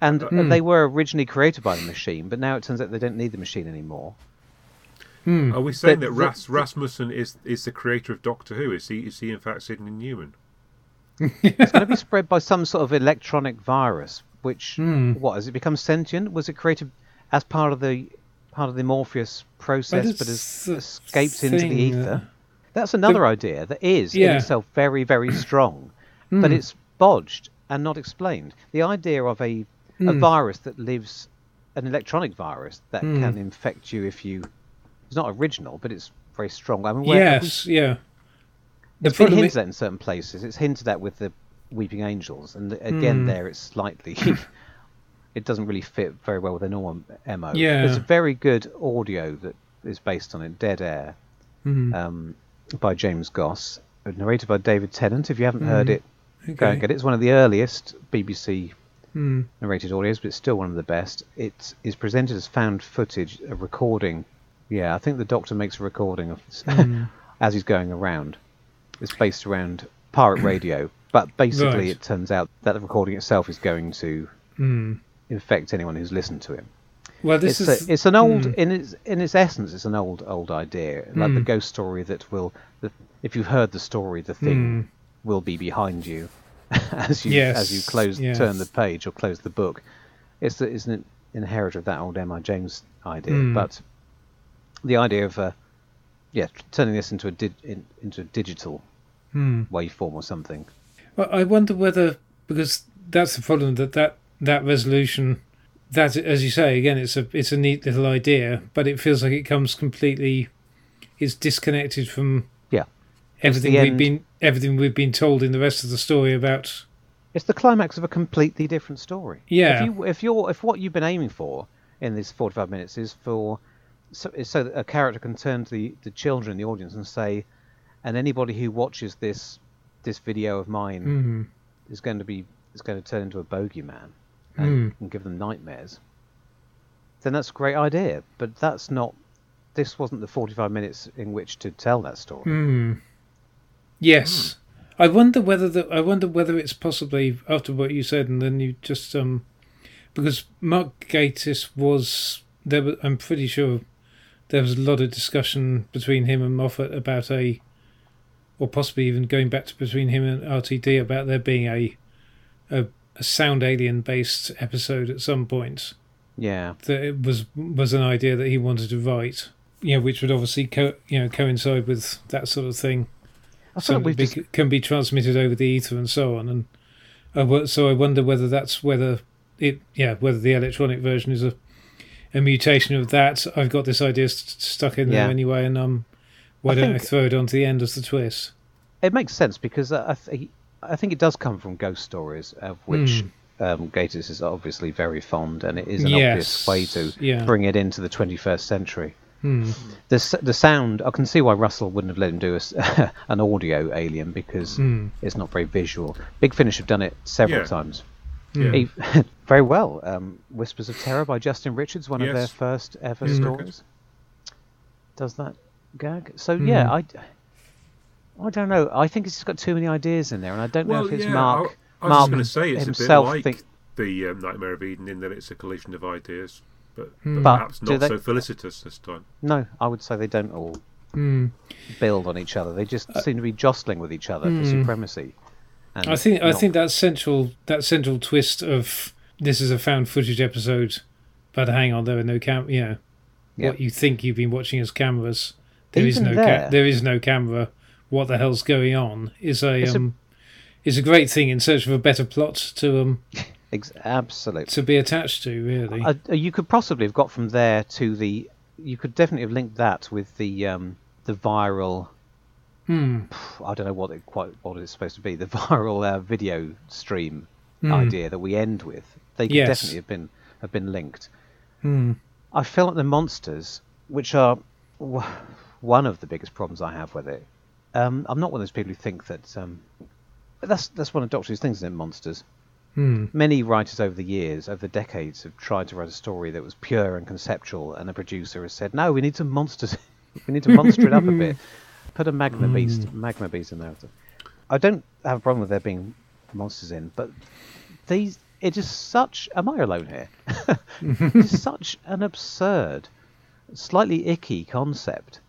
And uh, they were originally created by the machine, but now it turns out they don't need the machine anymore. Are we saying But that the- Rasmussen is is the creator of Doctor Who? Is he is he in fact Sidney Newman? It's going to be spread by some sort of electronic virus. Which Hmm. what has it become sentient? Was it created as part of the part of the Morpheus process, but it's has the escaped into the ether? That's another idea that is in itself very, very strong, but it's bodged and not explained. The idea of a, a virus that lives, an electronic virus that can infect you if you, it's not original, but it's very strong. I mean, where, have we- Yes, yeah. The it's been hinted at in certain places. It's hinted at with the Weeping Angels, and again, there it's slightly. it doesn't really fit very well with a normal mo. Yeah. there's a very good audio that is based on it, Dead Air, Mm-hmm. um, by James Goss, narrated by David Tennant. If you haven't heard it, go Okay. and get it. It's one of the earliest BBC Mm. narrated audios, but it's still one of the best. It is presented as found footage, a recording. Yeah, I think the Doctor makes a recording of as he's going around. It's based around pirate radio, but basically Right. it turns out that the recording itself is going to Mm. infect anyone who's listened to him. Well, this It's, is a, it's an old in its in its essence, it's an old old idea, like Hmm. the ghost story that will, the, if you've heard the story, the thing will be behind you as you as you Yes, close turn the page or close the book. It's the, it's an inheritor of that old M.R. James idea, Hmm. but the idea of uh, yeah turning this into a di- in, into a digital Hmm. waveform or something. Well, I wonder whether because that's the problem that that that resolution, that as you say again, it's a it's a neat little idea, but it feels like it comes completely, it's disconnected from everything we've end. been everything we've been told in the rest of the story about. It's the climax of a completely different story. Yeah. If you if you're if what you've been aiming for in these 45 minutes is for so, so that a character can turn to the, the children in the audience and say, and anybody who watches this this video of mine Mm. is going to be is going to turn into a bogeyman and, and give them nightmares. Then that's a great idea, but that's not. This wasn't the 45 minutes in which to tell that story. Mm. Yes, I wonder whether the, I wonder whether it's possibly after what you said, and then you just um, because Mark Gatiss was there. Was, I'm pretty sure there was a lot of discussion between him and Moffat about a, or possibly even going back to between him and RTD about there being a, a, a sound alien based episode at some point Yeah. that it was was an idea that he wanted to write. You know, which would obviously co- you know coincide with that sort of thing. I feel So like we've be, just, can be transmitted over the ether and so on. And I, so I wonder whether that's whether it yeah whether the electronic version is a a mutation of that. I've got this idea st- stuck in Yeah. there anyway, and um, why I don't I throw it onto the end as the twist? it makes sense because I, th- I think it does come from ghost stories, of which um, Gatiss is obviously very fond, and it is an obvious way to yeah. bring it into the 21st century. Hmm. The the sound, I can see why Russell wouldn't have let him do a s an audio alien because Hmm. it's not very visual. Big Finish have done it several Yeah. times. Yeah. E- very well. Um, Whispers of Terror by Justin Richards, one of their first ever Yes, very stories. Does that gag? So yeah, I, I don't know. I think it's just got too many ideas in there, and I don't know if it's yeah, Mark. I, I was Mark going to say it's himself a bit like think, the um, Nightmare of Eden in that it's a collision of ideas, but But perhaps not they- so felicitous this time. no, I would say they don't all Hmm. build on each other. They just seem to be jostling with each other for supremacy. And I think I think that central that central twist of this is a found footage episode, but hang on, there are no cam. You know, Yeah. what you think you've been watching as cameras. There is Even no there- ca- there is no camera. What the hell's going on? Is a It's a- um, is a great thing in search of a better plot to um ex- absolutely. to be attached to. Really, Uh, uh, you could possibly have got from there to the. You could definitely have linked that with the um, the viral. hmm. I don't know what it quite what it's supposed to be. The viral uh, video stream Hmm. idea that we end with. They could Yes. definitely have been have been linked. Hmm. I feel like the monsters, which are w- one of the biggest problems I have with it. Um, I'm not one of those people who think that um, that's that's one of Doctor Who's things, isn't it? Monsters. Hmm. Many writers over the years, over the decades, have tried to write a story that was pure and conceptual, and a producer has said, "No, we need some monsters. we need to monster it up a bit. Put a magma beast, magma beast in there." I don't have a problem with there being monsters in, but these it is such. Am I alone here? it's such an absurd, slightly icky concept.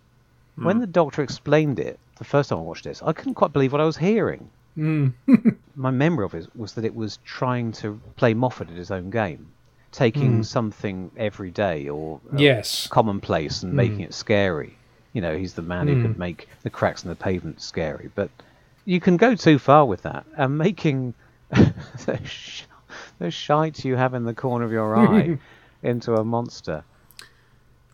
When the Doctor explained it the first time I watched this, I couldn't quite believe what I was hearing. Mm. My memory of it was that it was trying to play Moffat at his own game, taking something everyday or uh, Yes. commonplace and making it scary. You know, he's the man who could make the cracks in the pavement scary. But you can go too far with that, and making the, sh- the shite you have in the corner of your eye into a monster.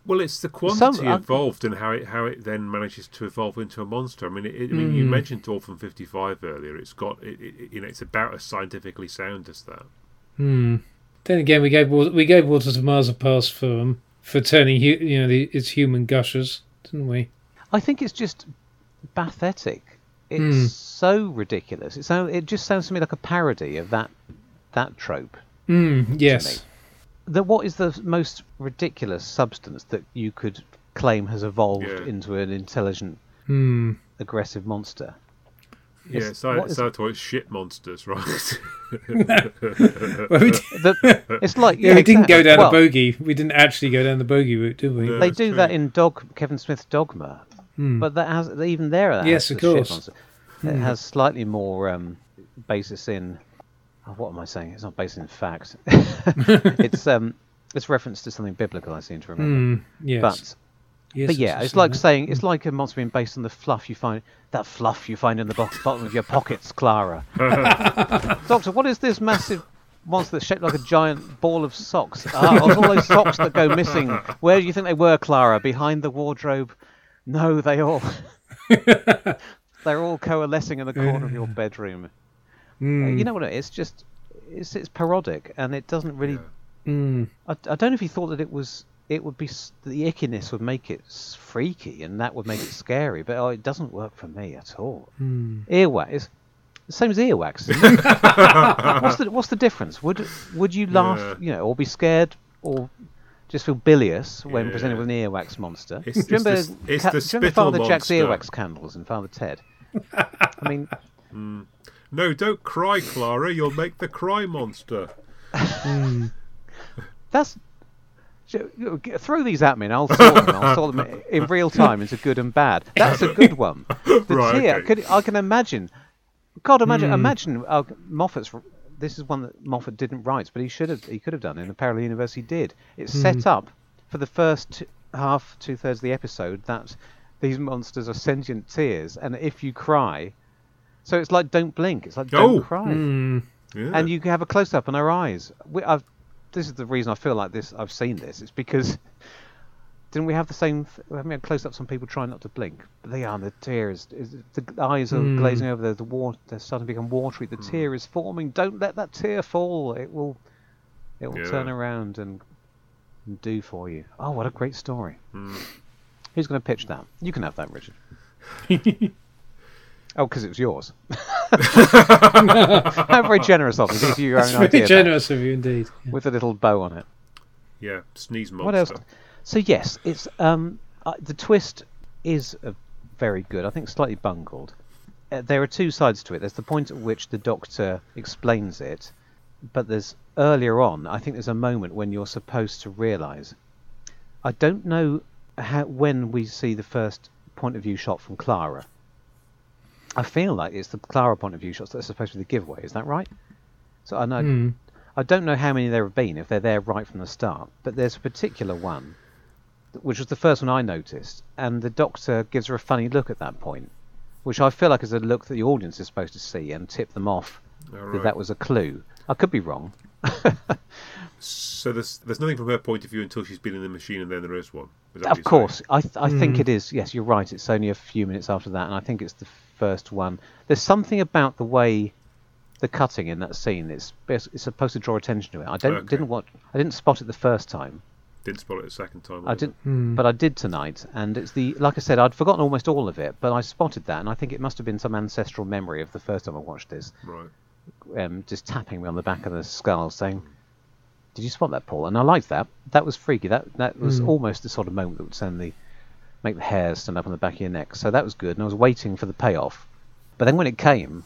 Well, it's the quantity Some- uh, involved and how it how it then manages to evolve into a monster. I mean, it, it- I mean, you mentioned Orphan Fifty Five earlier. It's got it, it, you know, it's about as scientifically sound as that. Hmm. Then again, we gave Wa- we gave Waters of Mars a pass for um, for turning you know the, its human gushers, didn't we? I think it's just pathetic. It's so ridiculous. It sound, it just sounds to me like a parody of that that trope. Mm, yes. The, what is the most ridiculous substance that you could claim has evolved Yeah. into an intelligent, Hmm. aggressive monster? Yeah, It's- it's, so what it's is- out to shit monsters, right? Well, we, did, The, it's like yeah, we didn't go down Well, the bogey. We didn't actually go down the bogey route, did we? No. They do true. that in Dog Kevin Smith's Dogma, Hmm. but that has even there. That Yes, has of the shit course. monster. It has slightly more um, basis in. Oh, what am I saying? It's not based in fact. it's um, it's reference to something biblical. I seem to remember. Hmm. Yes. But yes, but yeah, it's like sign. saying it's like a monster being based on the fluff you find that fluff you find in the bo- bottom of your pockets, Clara. Doctor, what is this massive monster that's shaped like a giant ball of socks? Ah, all those socks that go missing. Where do you think they were, Clara? Behind the wardrobe? No, they all they're all coalescing in the corner of your bedroom. Uh, Hmm. You know what it is? Just it's it's parodic and it doesn't really Hmm. I, I don't know if he thought that it was it would be the ickiness would make it freaky and that would make it scary, but oh, it doesn't work for me at all. Hmm. Earwax the same as earwax. what's the what's the difference? Would would you laugh, Yeah. you know, or be scared, or just feel bilious when presented with an earwax monster? It's- do you it's remember, the- it's Ca- the do you remember spittle Father Jack's earwax candles and Father Ted? I mean, no, don't cry, Clara. You'll make the cry monster. Hmm. That's throw these at me and I'll sort them. I'll sort them in real time into good and bad. That's a good one. The Right, tear, okay. could, I can imagine. God, imagine, hmm. imagine uh, Moffat's. This is one that Moffat didn't write, but he should have. He could have done in the parallel universe. He did. It's hmm. set up for the first t- half, two thirds of the episode that these monsters are sentient tears, and if you cry, so it's like don't blink. It's like don't Oh. cry Hmm. Yeah. and you can have a close up on her eyes. We, I've, this is the reason I feel like this. I've seen this. It's because didn't we have the same? Th- haven't we had close ups on people trying not to blink? But they are. The tears. Is, the eyes are hmm. glazing over. The, the water. They're starting to become watery. The hmm. tear is forming. Don't let that tear fall. It will. It will Yeah. turn around and, and do for you. Oh, what a great story! Hmm. Who's going to pitch that? You can have that, Richard. oh, because it was yours. How very generous of you to give you your That's own very idea back generous of you indeed. with a little bow on it. yeah, sneeze monster. What else? So yes, it's um uh, the twist is uh, very good. I think slightly bungled. Uh, there are two sides to it. There's the point at which the Doctor explains it, but there's earlier on. I think there's a moment when you're supposed to realise. I don't know how when we see the first point of view shot from Clara. I feel like it's the Clara point of view shots that are supposed to be the giveaway. Is that right? So I know. Hmm. I don't know how many there have been, if they're there right from the start, but there's a particular one, which was the first one I noticed, and the Doctor gives her a funny look at that point, which I feel like is a look that the audience is supposed to see and tip them off All that that was a clue. I could be wrong. So there's there's nothing from her point of view until she's been in the machine, and then there is one. Is Of you're course, I th- I Hmm. think it is. Yes, you're right. It's only a few minutes after that, and I think it's the first one. There's something about the way the cutting in that scene. It's it's supposed to draw attention to it. I don't Okay. didn't want I didn't spot it the first time. Didn't spot it the second time. I either. did, Hmm. but I did tonight, and it's the like I said, I'd forgotten almost all of it, but I spotted that, and I think it must have been some ancestral memory of the first time I watched this, Right. um, just tapping me on the back of the skull, saying, "Did you spot that, Paul?" And I liked that. That was freaky. That that was Hmm. almost the sort of moment that would send the make the hairs stand up on the back of your neck. So that was good, and I was waiting for the payoff. But then when it came,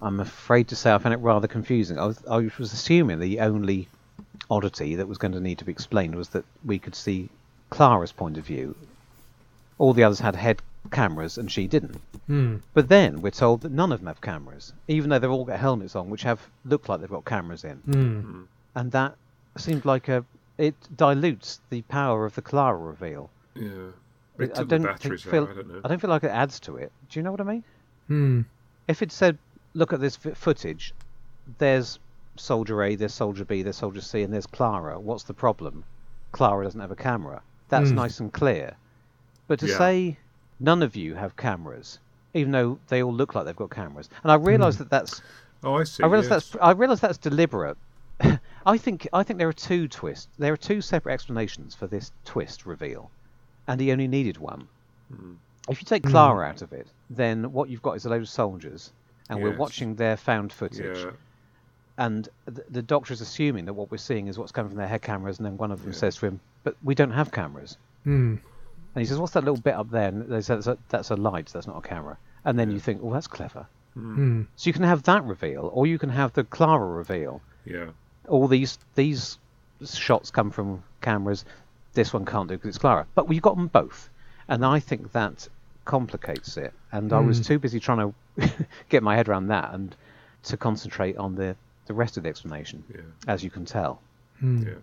I'm afraid to say I found it rather confusing. I was, I was assuming the only oddity that was going to need to be explained was that we could see Clara's point of view. All the others had head cameras, and she didn't. Hmm. But then we're told that none of them have cameras, even though they've all got helmets on, which have look like they've got cameras in, Hmm. and that seemed like a it dilutes the power of the Clara reveal. Yeah. I It took don't the think- batteries feel, out. I don't know. I don't feel like it adds to it. Do you know what I mean? Hmm. If it said, "Look at this footage," there's Soldier A, there's Soldier B, there's Soldier C, and there's Clara. What's the problem? Clara doesn't have a camera. That's Hmm. nice and clear. But to Yeah. say none of you have cameras, even though they all look like they've got cameras, and I realise that that's Oh, I see. I realise yes. that's I realise that's deliberate. I think I think there are two twists. There are two separate explanations for this twist reveal, and he only needed one. Hmm. If you take Clara out of it, then what you've got is a load of soldiers, and we're watching their found footage. Yeah. And the, the doctor is assuming that what we're seeing is what's coming from their head cameras, and then one of them Yeah. says to him, "But we don't have cameras." Hmm. And he says, "What's that little bit up there?" And they say, "That's a, that's a light. That's not a camera." And then Yeah. you think, "Oh, that's clever." Hmm. So you can have that reveal, or you can have the Clara reveal. Yeah. all these these shots come from cameras. This one can't do because it's Clara. But we've got them both, and I think that complicates it. And I was Mm. too busy trying to get my head around that and to concentrate on the the rest of the explanation, Yeah. as you can tell. Hmm. Yeah.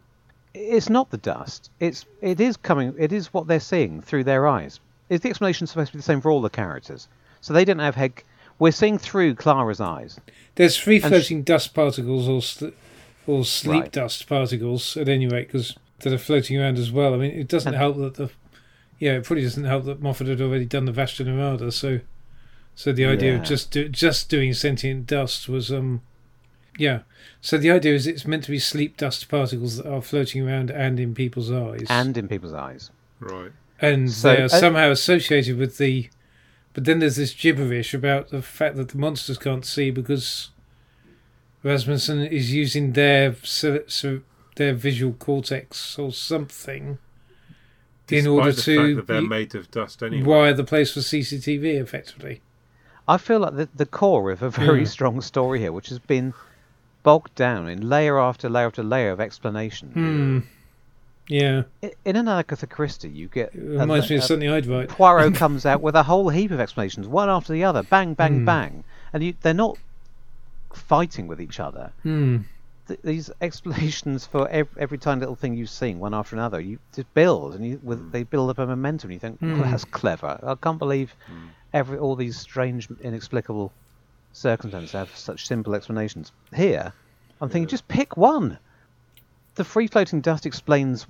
It's not the dust. It's it is coming. It is what they're seeing through their eyes. Is the explanation supposed to be the same for all the characters? So they didn't have head. We're seeing through Clara's eyes. There's free And sh- floating dust particles or sl- or sleep Right. dust particles at any rate, because that are floating around as well. I mean, it doesn't help that the yeah, it probably doesn't help that Moffat had already done the Vashta Nerada, so so the idea Yeah. of just do, just doing sentient dust was um yeah. So the idea is it's meant to be sleep dust particles that are floating around and in people's eyes, and in people's eyes. Right. and So- they're uh, somehow associated with the. But then there's this gibberish about the fact that the monsters can't see because Rasmussen is using their so, so their visual cortex or something in Despite order the to fact that they're y- made of dust anyway. wire the place for CCTV effectively. I feel like the, the core of a very Yeah. strong story here, which has been bogged down in layer after layer after layer of explanation. Hmm. Yeah, I- In an Agatha Christie, you get it reminds me of a- something I'd write. Poirot comes out with a whole heap of explanations, one after the other, bang, bang, Hmm. bang, and you, they're not fighting with each other. Hmm. Th- these explanations for every, every tiny little thing you've seen, one after another, you just build, and you, with, they build up a momentum. And you think, Hmm. well, that's clever. I can't believe every all these strange, inexplicable circumstances have such simple explanations. Here, I'm thinking, just pick one. The free floating dust explains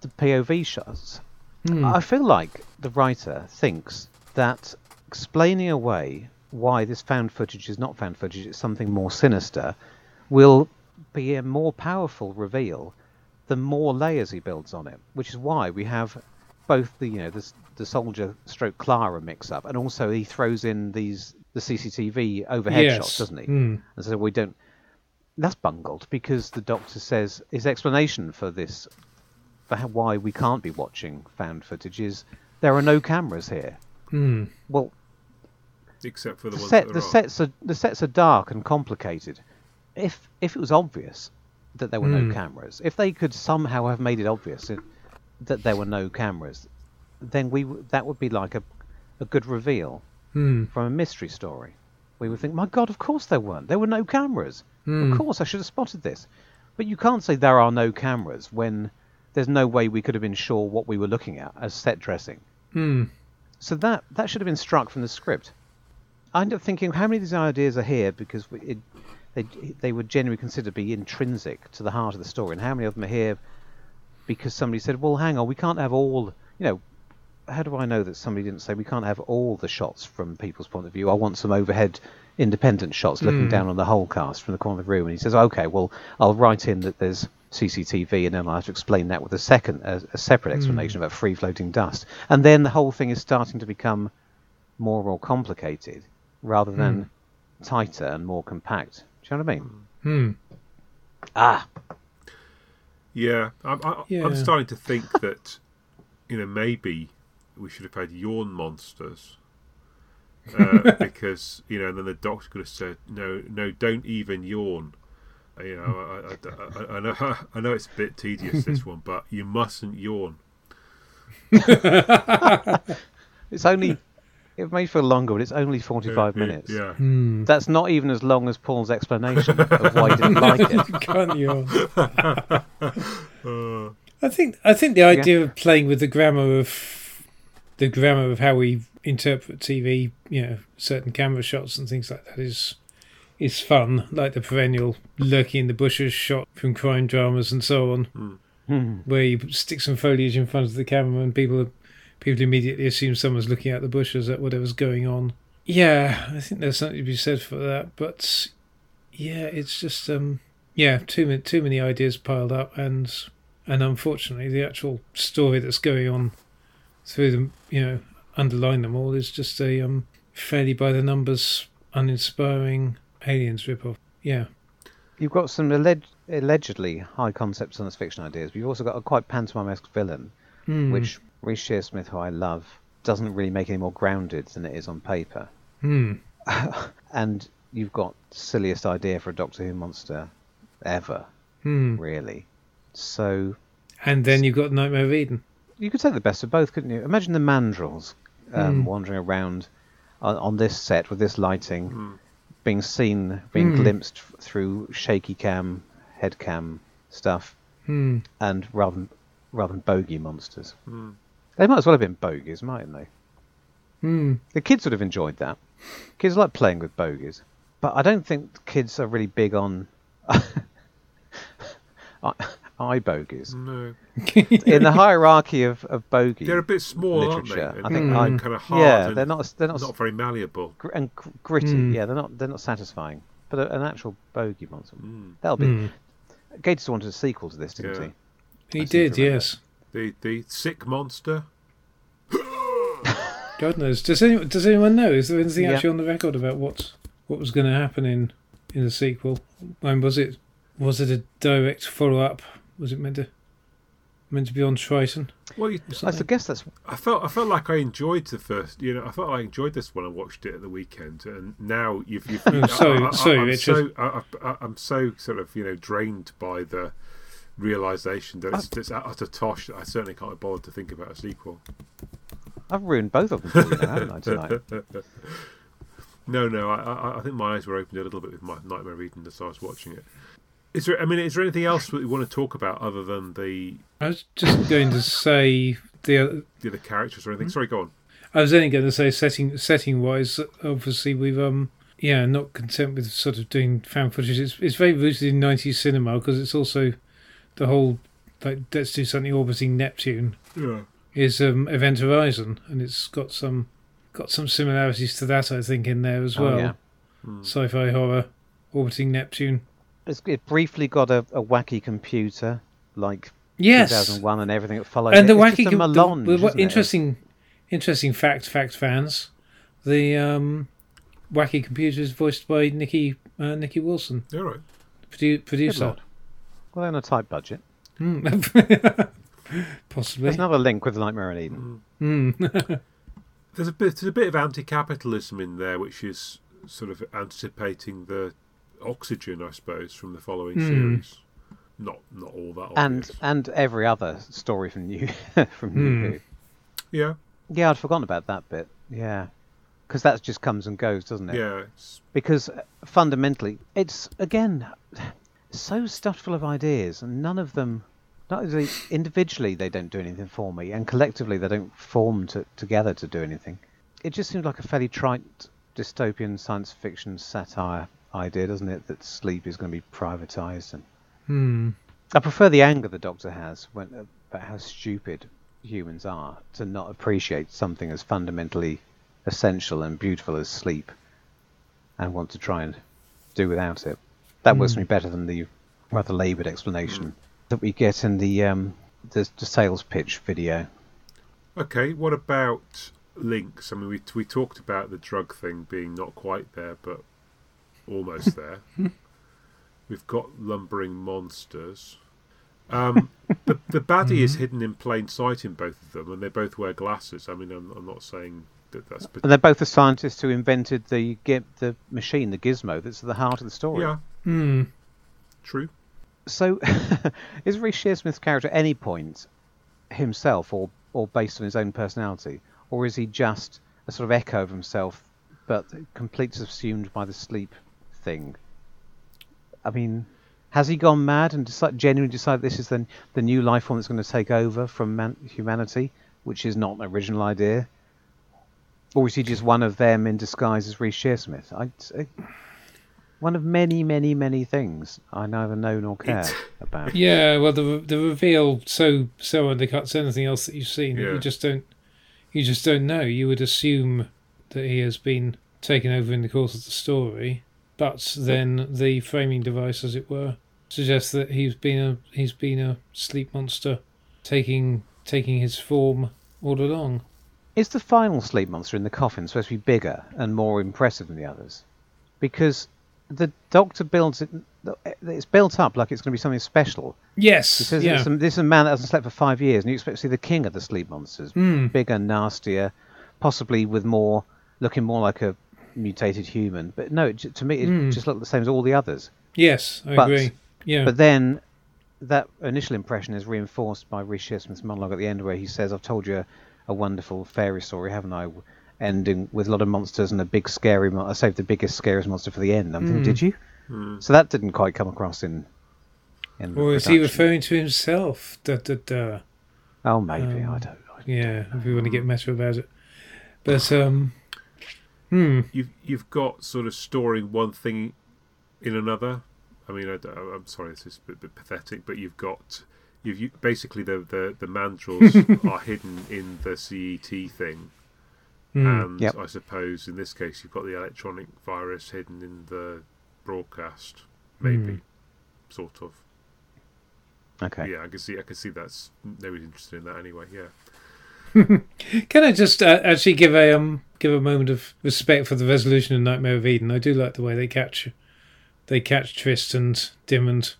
the POV shots. Hmm. I feel like the writer thinks that explaining away why this found footage is not found footage, it's something more sinister, will be a more powerful reveal the more layers he builds on it. Which is why we have both the you know the, the soldier stroke Clara mix up, and also he throws in these the CCTV overhead yes. shots, doesn't he? Hmm. And so we don't. That's bungled because the doctor says his explanation for this, for how, why we can't be watching found footage is there are no cameras here. Hmm. Well, Except for the, the ones set that the are. sets are the sets are dark and complicated. If if it was obvious that there were Hmm. no cameras, if they could somehow have made it obvious it, that there were no cameras, then we that would be like a a good reveal Hmm. from a mystery story. We would think, my God, of course there weren't. There were no cameras. Hmm. Of course, I should have spotted this. But you can't say there are no cameras when there's no way we could have been sure what we were looking at as set dressing. Hmm. So that that should have been struck from the script. I end up thinking, how many of these ideas are here because we- it, they they would generally considered to be intrinsic to the heart of the story, and how many of them are here because somebody said, well, hang on, we can't have all, you know, how do I know that somebody didn't say we can't have all the shots from people's point of view? I want some overhead independent shots looking hmm. down on the whole cast from the corner of the room. And he says, okay, well, I'll write in that there's CCTV, and then I'll have to explain that with a second, a, a separate hmm. explanation about free floating dust. And then the whole thing is starting to become more and more complicated rather than hmm. tighter and more compact. Do you know what I mean? Hmm. Ah, Yeah, I'm, I, Yeah. I'm starting to think that, you know, maybe we should have had yawn monsters. Uh, because you know, and then the doctor could have said, "No, no, don't even yawn." Uh, You know, I, I, I, I know, I know it's a bit tedious this one, but you mustn't yawn. it's only. It may feel longer, but it's only 45 minutes. Yeah, Hmm. That's not even as long as Paul's explanation of why he didn't like it. Can't you? Uh, I think I think the idea of playing with the grammar of the grammar of how we interpret TV, you know, certain camera shots and things like that is is fun. Like the perennial lurking in the bushes shot from crime dramas and so on, Hmm. where you stick some foliage in front of the camera and people people immediately assume someone's looking out the bushes at whatever's going on. Yeah, I think there's something to be said for that, but yeah, it's just um yeah, too many too many ideas piled up and and unfortunately the actual story that's going on through them you know underlying them all is just a um fairly by the numbers uninspiring aliens ripoff yeah You've got some alleged, allegedly high concept science fiction ideas, but you've also got a quite pantomime-esque villain, Hmm. which Reece Shearsmith, who I love, doesn't really make any more grounded than it is on paper. hmm And you've got the silliest idea for a Doctor Who monster ever, hmm really. So and then you've got nightmare of eden you could take the best of both, couldn't you? Imagine the mandrels um, Hmm. wandering around on, on this set with this lighting, being seen, being Hmm. glimpsed through shaky cam, head cam stuff, hmm and rather than, rather than bogey monsters. They might as well have been bogies, mightn't they? hmm The kids would have enjoyed that. Kids like playing with bogies, but I don't think kids are really big on eye- eye bogies. no, In the hierarchy of, of bogies, they're a bit small, aren't they? literature. And I think Hmm. I, kind of hard. yeah, and they're not they're not, not very malleable. gr- and gr- gritty. Hmm. Yeah, they're not they're not satisfying. But a, an actual bogey monster, Mm. that'll be. Hmm. Gatiss wanted a sequel to this, didn't Yeah. he I did remember. yes The the sick monster. god knows does anyone does anyone know is there anything Yeah. actually on the record about what what was going to happen in in the sequel when was it was it a direct follow-up was it meant to meant to be on triton Well, you, he? I s- guess that's I felt I felt like I enjoyed the first. You know, I felt like I enjoyed this when I watched it at the weekend, and now you've. you've Oh, sorry- I, I, sorry, I'm Richard. so I, I, I'm so sort of you know drained by the realization that it's, it's utter tosh that I certainly can't be bothered to think about a sequel. I've ruined both of them for you, now, haven't I tonight? No, no, I, I, I think my eyes were opened a little bit with my Nightmare of Eden as I was watching it. Is there? I mean, is there anything else that you want to talk about other than the i was just going to say the the other characters or anything? Sorry, go on. I was only going to say setting setting wise. Obviously, we've um yeah not content with sort of doing fan footage. It's it's very rooted in nineties cinema because it's also the whole like let's do something orbiting Neptune Yeah. is um Event Horizon, and it's got some got some similarities to that I think in there as Oh, well. yeah. Sci-fi horror orbiting Neptune. It's, it briefly got a, a wacky computer like Yes, 2001 and everything that followed. and it. the It's wacky just a com- melange, the, the, isn't it? interesting interesting fact fact fans the um wacky computer is voiced by Nikki uh, Nikki Wilson All right. produ- Good producer lord. Well, they're on a tight budget. Hmm. possibly There's another link with Nightmare on Eden. Hmm. There's a bit there's a bit of anti-capitalism in there, which is sort of anticipating the oxygen, I suppose, from the following Hmm. series. Not not all that And obvious. and every other story from New from New Hmm. Who. yeah, Yeah, I'd forgotten about that bit. Yeah, because that just comes and goes, doesn't it? yeah. It's, Because uh, fundamentally, it's again so stuffed full of ideas, and none of them, not only individually, they don't do anything for me, and collectively, they don't form to, together to do anything. It just seems like a fairly trite dystopian science fiction satire idea, doesn't it? That sleep is going to be privatized, and Hmm. I prefer the anger the Doctor has when about how stupid humans are to not appreciate something as fundamentally essential and beautiful as sleep and want to try and do without it. That works for me better than the rather laboured explanation that we get in the, um, the the sales pitch video. Okay, what about links? I mean, we we talked about the drug thing being not quite there, but almost there. We've got lumbering monsters. Um, the the baddie is hidden in plain sight in both of them, and they both wear glasses. I mean, I'm, I'm not saying that that's. And they're both the scientists who invented the the machine, the gizmo, that's at the heart of the story. yeah, Hmm. true. So, is Reece Shearsmith's character at any point himself, or or based on his own personality, or is he just a sort of echo of himself, but completely subsumed by the sleep thing? I mean, has he gone mad and decide, genuinely decided this is the the new life form that's going to take over from man, humanity, which is not an original idea? Or is he just one of them in disguise as Reece Shearsmith? I, I, one of many, many, many things I neither know nor care It- about. Yeah, well, the the reveal so so undercuts anything else that you've seen. that Yeah. You just don't you just don't know. You would assume that he has been taken over in the course of the story, but then the framing device, as it were, suggests that he's been a he's been a sleep monster, taking taking his form all along. Is the final sleep monster in the coffin supposed to be bigger and more impressive than the others? Because the doctor builds it, it's built up like it's going to be something special. Yes, He says yeah, this, this is a man that hasn't slept for five years, and you expect to see the king of the sleep monsters, Hmm. bigger, nastier, possibly with more, looking more like a mutated human. But no, it, to me, it Hmm. just looked the same as all the others. yes, I But- agree. Yeah, But then that initial impression is reinforced by Reece Shearsmith's monologue at the end, where he says, "I've told you a, a wonderful fairy story, haven't I?" Ending with a lot of monsters and a big scary. Mon- I saved the biggest, scariest monster for the end. I'm thinking, Mm. did you? So that didn't quite come across in. in the or is he referring to himself? Da, da, da. Oh, maybe Um, I don't. I Yeah, if we want to get meta about it. But um, hmm, You've you've got sort of storing one thing in another. I mean, I, am sorry, this is a bit, bit pathetic, but you've got you've you, basically the the the mandrels are hidden in the CET thing, hmm. and Yep. I suppose in this case you've got the electronic virus hidden in the broadcast, maybe, sort of. Okay. Yeah, I can see I can see that's nobody's interested in that anyway. Yeah. Can I just uh, actually give a um give a moment of respect for the resolution in Nightmare of Eden? I do like the way they catch they catch Tryst and Dymond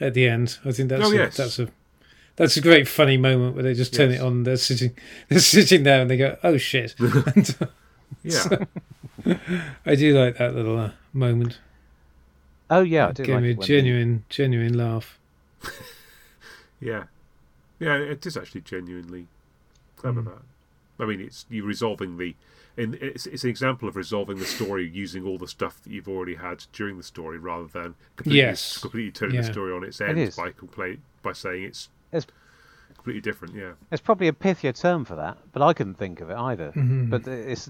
at the end. I think that's Oh, a, yes. that's a that's a great funny moment where they just turn Yes. it on. They're sitting they're sitting there and they go, "Oh shit!" and, Yeah. I do like that little uh, moment. Oh yeah, I do Gave like me a when genuine genuine laugh. Yeah, yeah, it is actually genuinely clever. Hmm. That I mean, it's you resolving the, and it's it's an example of resolving the story using all the stuff that you've already had during the story, rather than completely, Yes. completely turning the story on its end is. by complete by saying it's It's- completely different. Yeah, There's probably a pithier term for that, but I couldn't think of it either. Mhm. But it's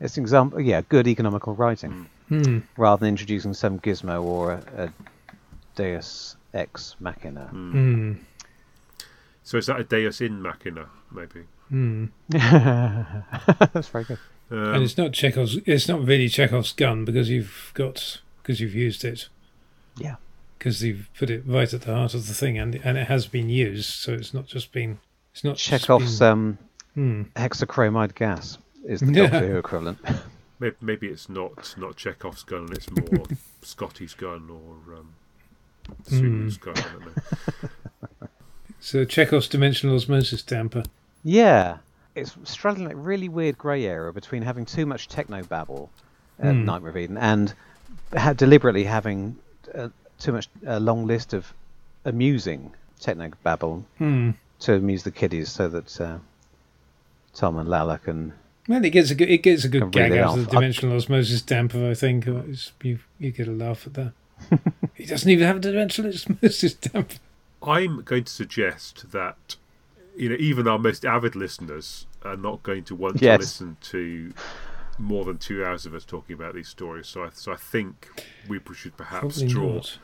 it's an example. Yeah, good economical writing. Hmm. rather than introducing some gizmo or a, a Deus ex machina. Hmm. so is that a Deus in Machina, maybe? Hmm. That's very good. and Um, it's not Chekhov's. It's not really Chekhov's gun because you've got because you've used it. Yeah. Because you've put it right at the heart of the thing, and and it has been used, so it's not just been. It's not just Chekhov's been- um, Hmm. hexachromide gas is the Yeah. Doctor Who equivalent. maybe, maybe it's not not Chekhov's gun, and it's more Scotty's gun or um, Sulu's gun. I don't know. So Chekhov's dimensional osmosis damper. yeah, it's straddling that really weird grey area between having too much techno babble at Hmm. Nightmare of Eden and ha- deliberately having uh, too much a long list of amusing techno babble Hmm. to amuse the kiddies, so that uh, Tom and Lalla can Well, it gets a good it gets a good Can gag out of the dimensional osmosis damper. I think it's- you you get a laugh at that. he doesn't even have a dimensional osmosis damper. I'm going to suggest that you know even our most avid listeners are not going to want Yes. to listen to more than two hours of us talking about these stories. So I, so I think we should perhaps Probably draw not.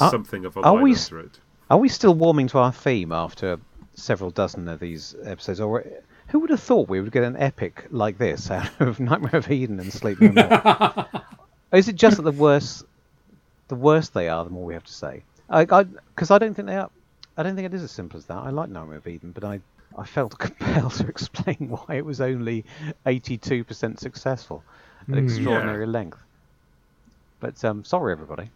Are- something of a are line we under it. Are we still warming to our theme after several dozen of these episodes. Or who would have thought we would get an epic like this out of Nightmare of Eden and Sleep No More? Is it just that the worse, the worse they are, the more we have to say? Because I, I don't think they are. I don't think it is as simple as that. I like Nightmare of Eden, but I, I felt compelled to explain why it was only 82% successful at Mm, extraordinary length. But um, sorry, everybody.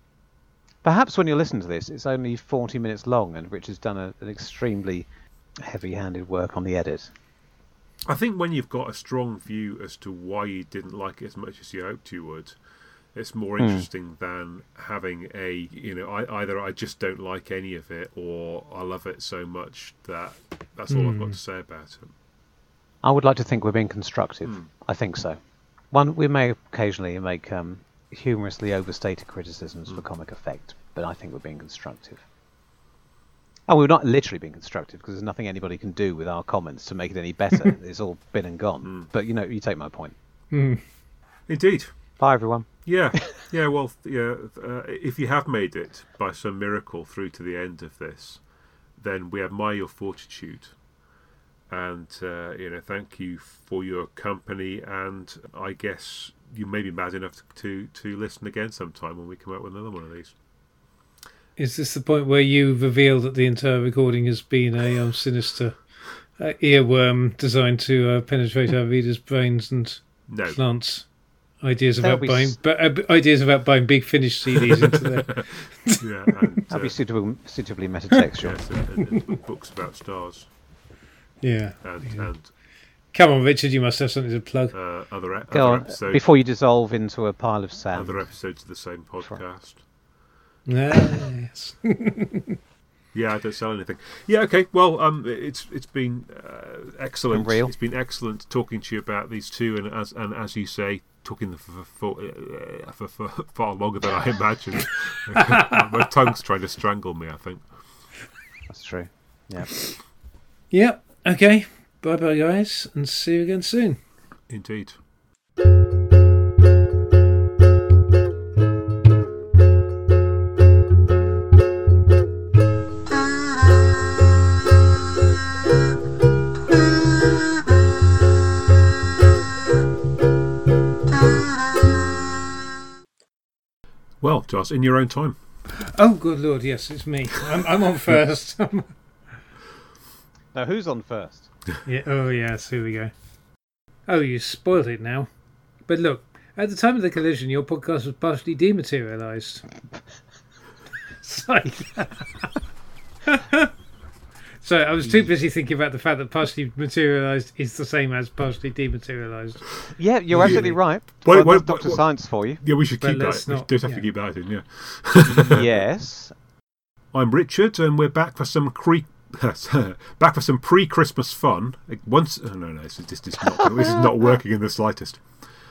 Perhaps when you listen to this, it's only 40 minutes long, and Rich has done a, an extremely heavy-handed work on the edit. I think when you've got a strong view as to why you didn't like it as much as you hoped you would, it's more Hmm. interesting than having a you know I, either I just don't like any of it or I love it so much that that's all I've got Hmm. to say about it. I would like to think we're being constructive. Hmm. I think so. One, we may occasionally make um, humorously overstated criticisms Hmm. for comic effect, but I think we're being constructive. And we're not literally being constructive because there's nothing anybody can do with our comments to make it any better. it's all been and gone. Hmm. But you know, you take my point. Mm. Indeed. Bye, everyone. Yeah, yeah. Well, yeah. Uh, if you have made it by some miracle through to the end of this, then we admire your fortitude, and uh, you know, thank you for your company. And I guess you may be mad enough to, to to listen again sometime when we come out with another one of these. Is this the point where you reveal that the entire recording has been a um, sinister uh, earworm designed to uh, penetrate our readers' brains and No, plants ideas That'll about be buying, s- but, uh, ideas about buying Big Finish CDs into their yeah, and, That'd uh, be suitable, suitably metatextual. yes, and, and, and books about stars yeah. and Yeah. and Come on, Richard, you must have something to plug. uh, other e- Go other on, episodes. before you dissolve into a pile of sand. other episodes of the same podcast. yes. Yeah, I don't sell anything. Yeah, okay. Well, um, it's it's been uh, excellent. And real. It's been excellent talking to you about these two, and as and as you say, talking for for, uh, for, for far longer than I imagined. My tongue's trying to strangle me. I think. That's true. Yeah. Yep. Okay. Bye bye, guys, and see you again soon. Indeed. Well, Joss, in your own time. Oh, good lord, yes, it's me. I'm, I'm on first. Now, who's on first? yeah. Oh, yes. Here we go. Oh, you spoiled it now. But look, at the time of the collision, your podcast was partially dematerialized. so, so I was too mm. busy thinking about the fact that partially materialized is the same as partially dematerialized. Yeah, you're absolutely right. Wait, well, wait, that's Dr. wait, Science for you. Yeah, we should But keep that. let's We just have to keep that in. Yeah. yes. I'm Richard, and we're back for some cre- back for some pre-Christmas fun. Once, oh, no, no, this is, this is not this is not working in the slightest.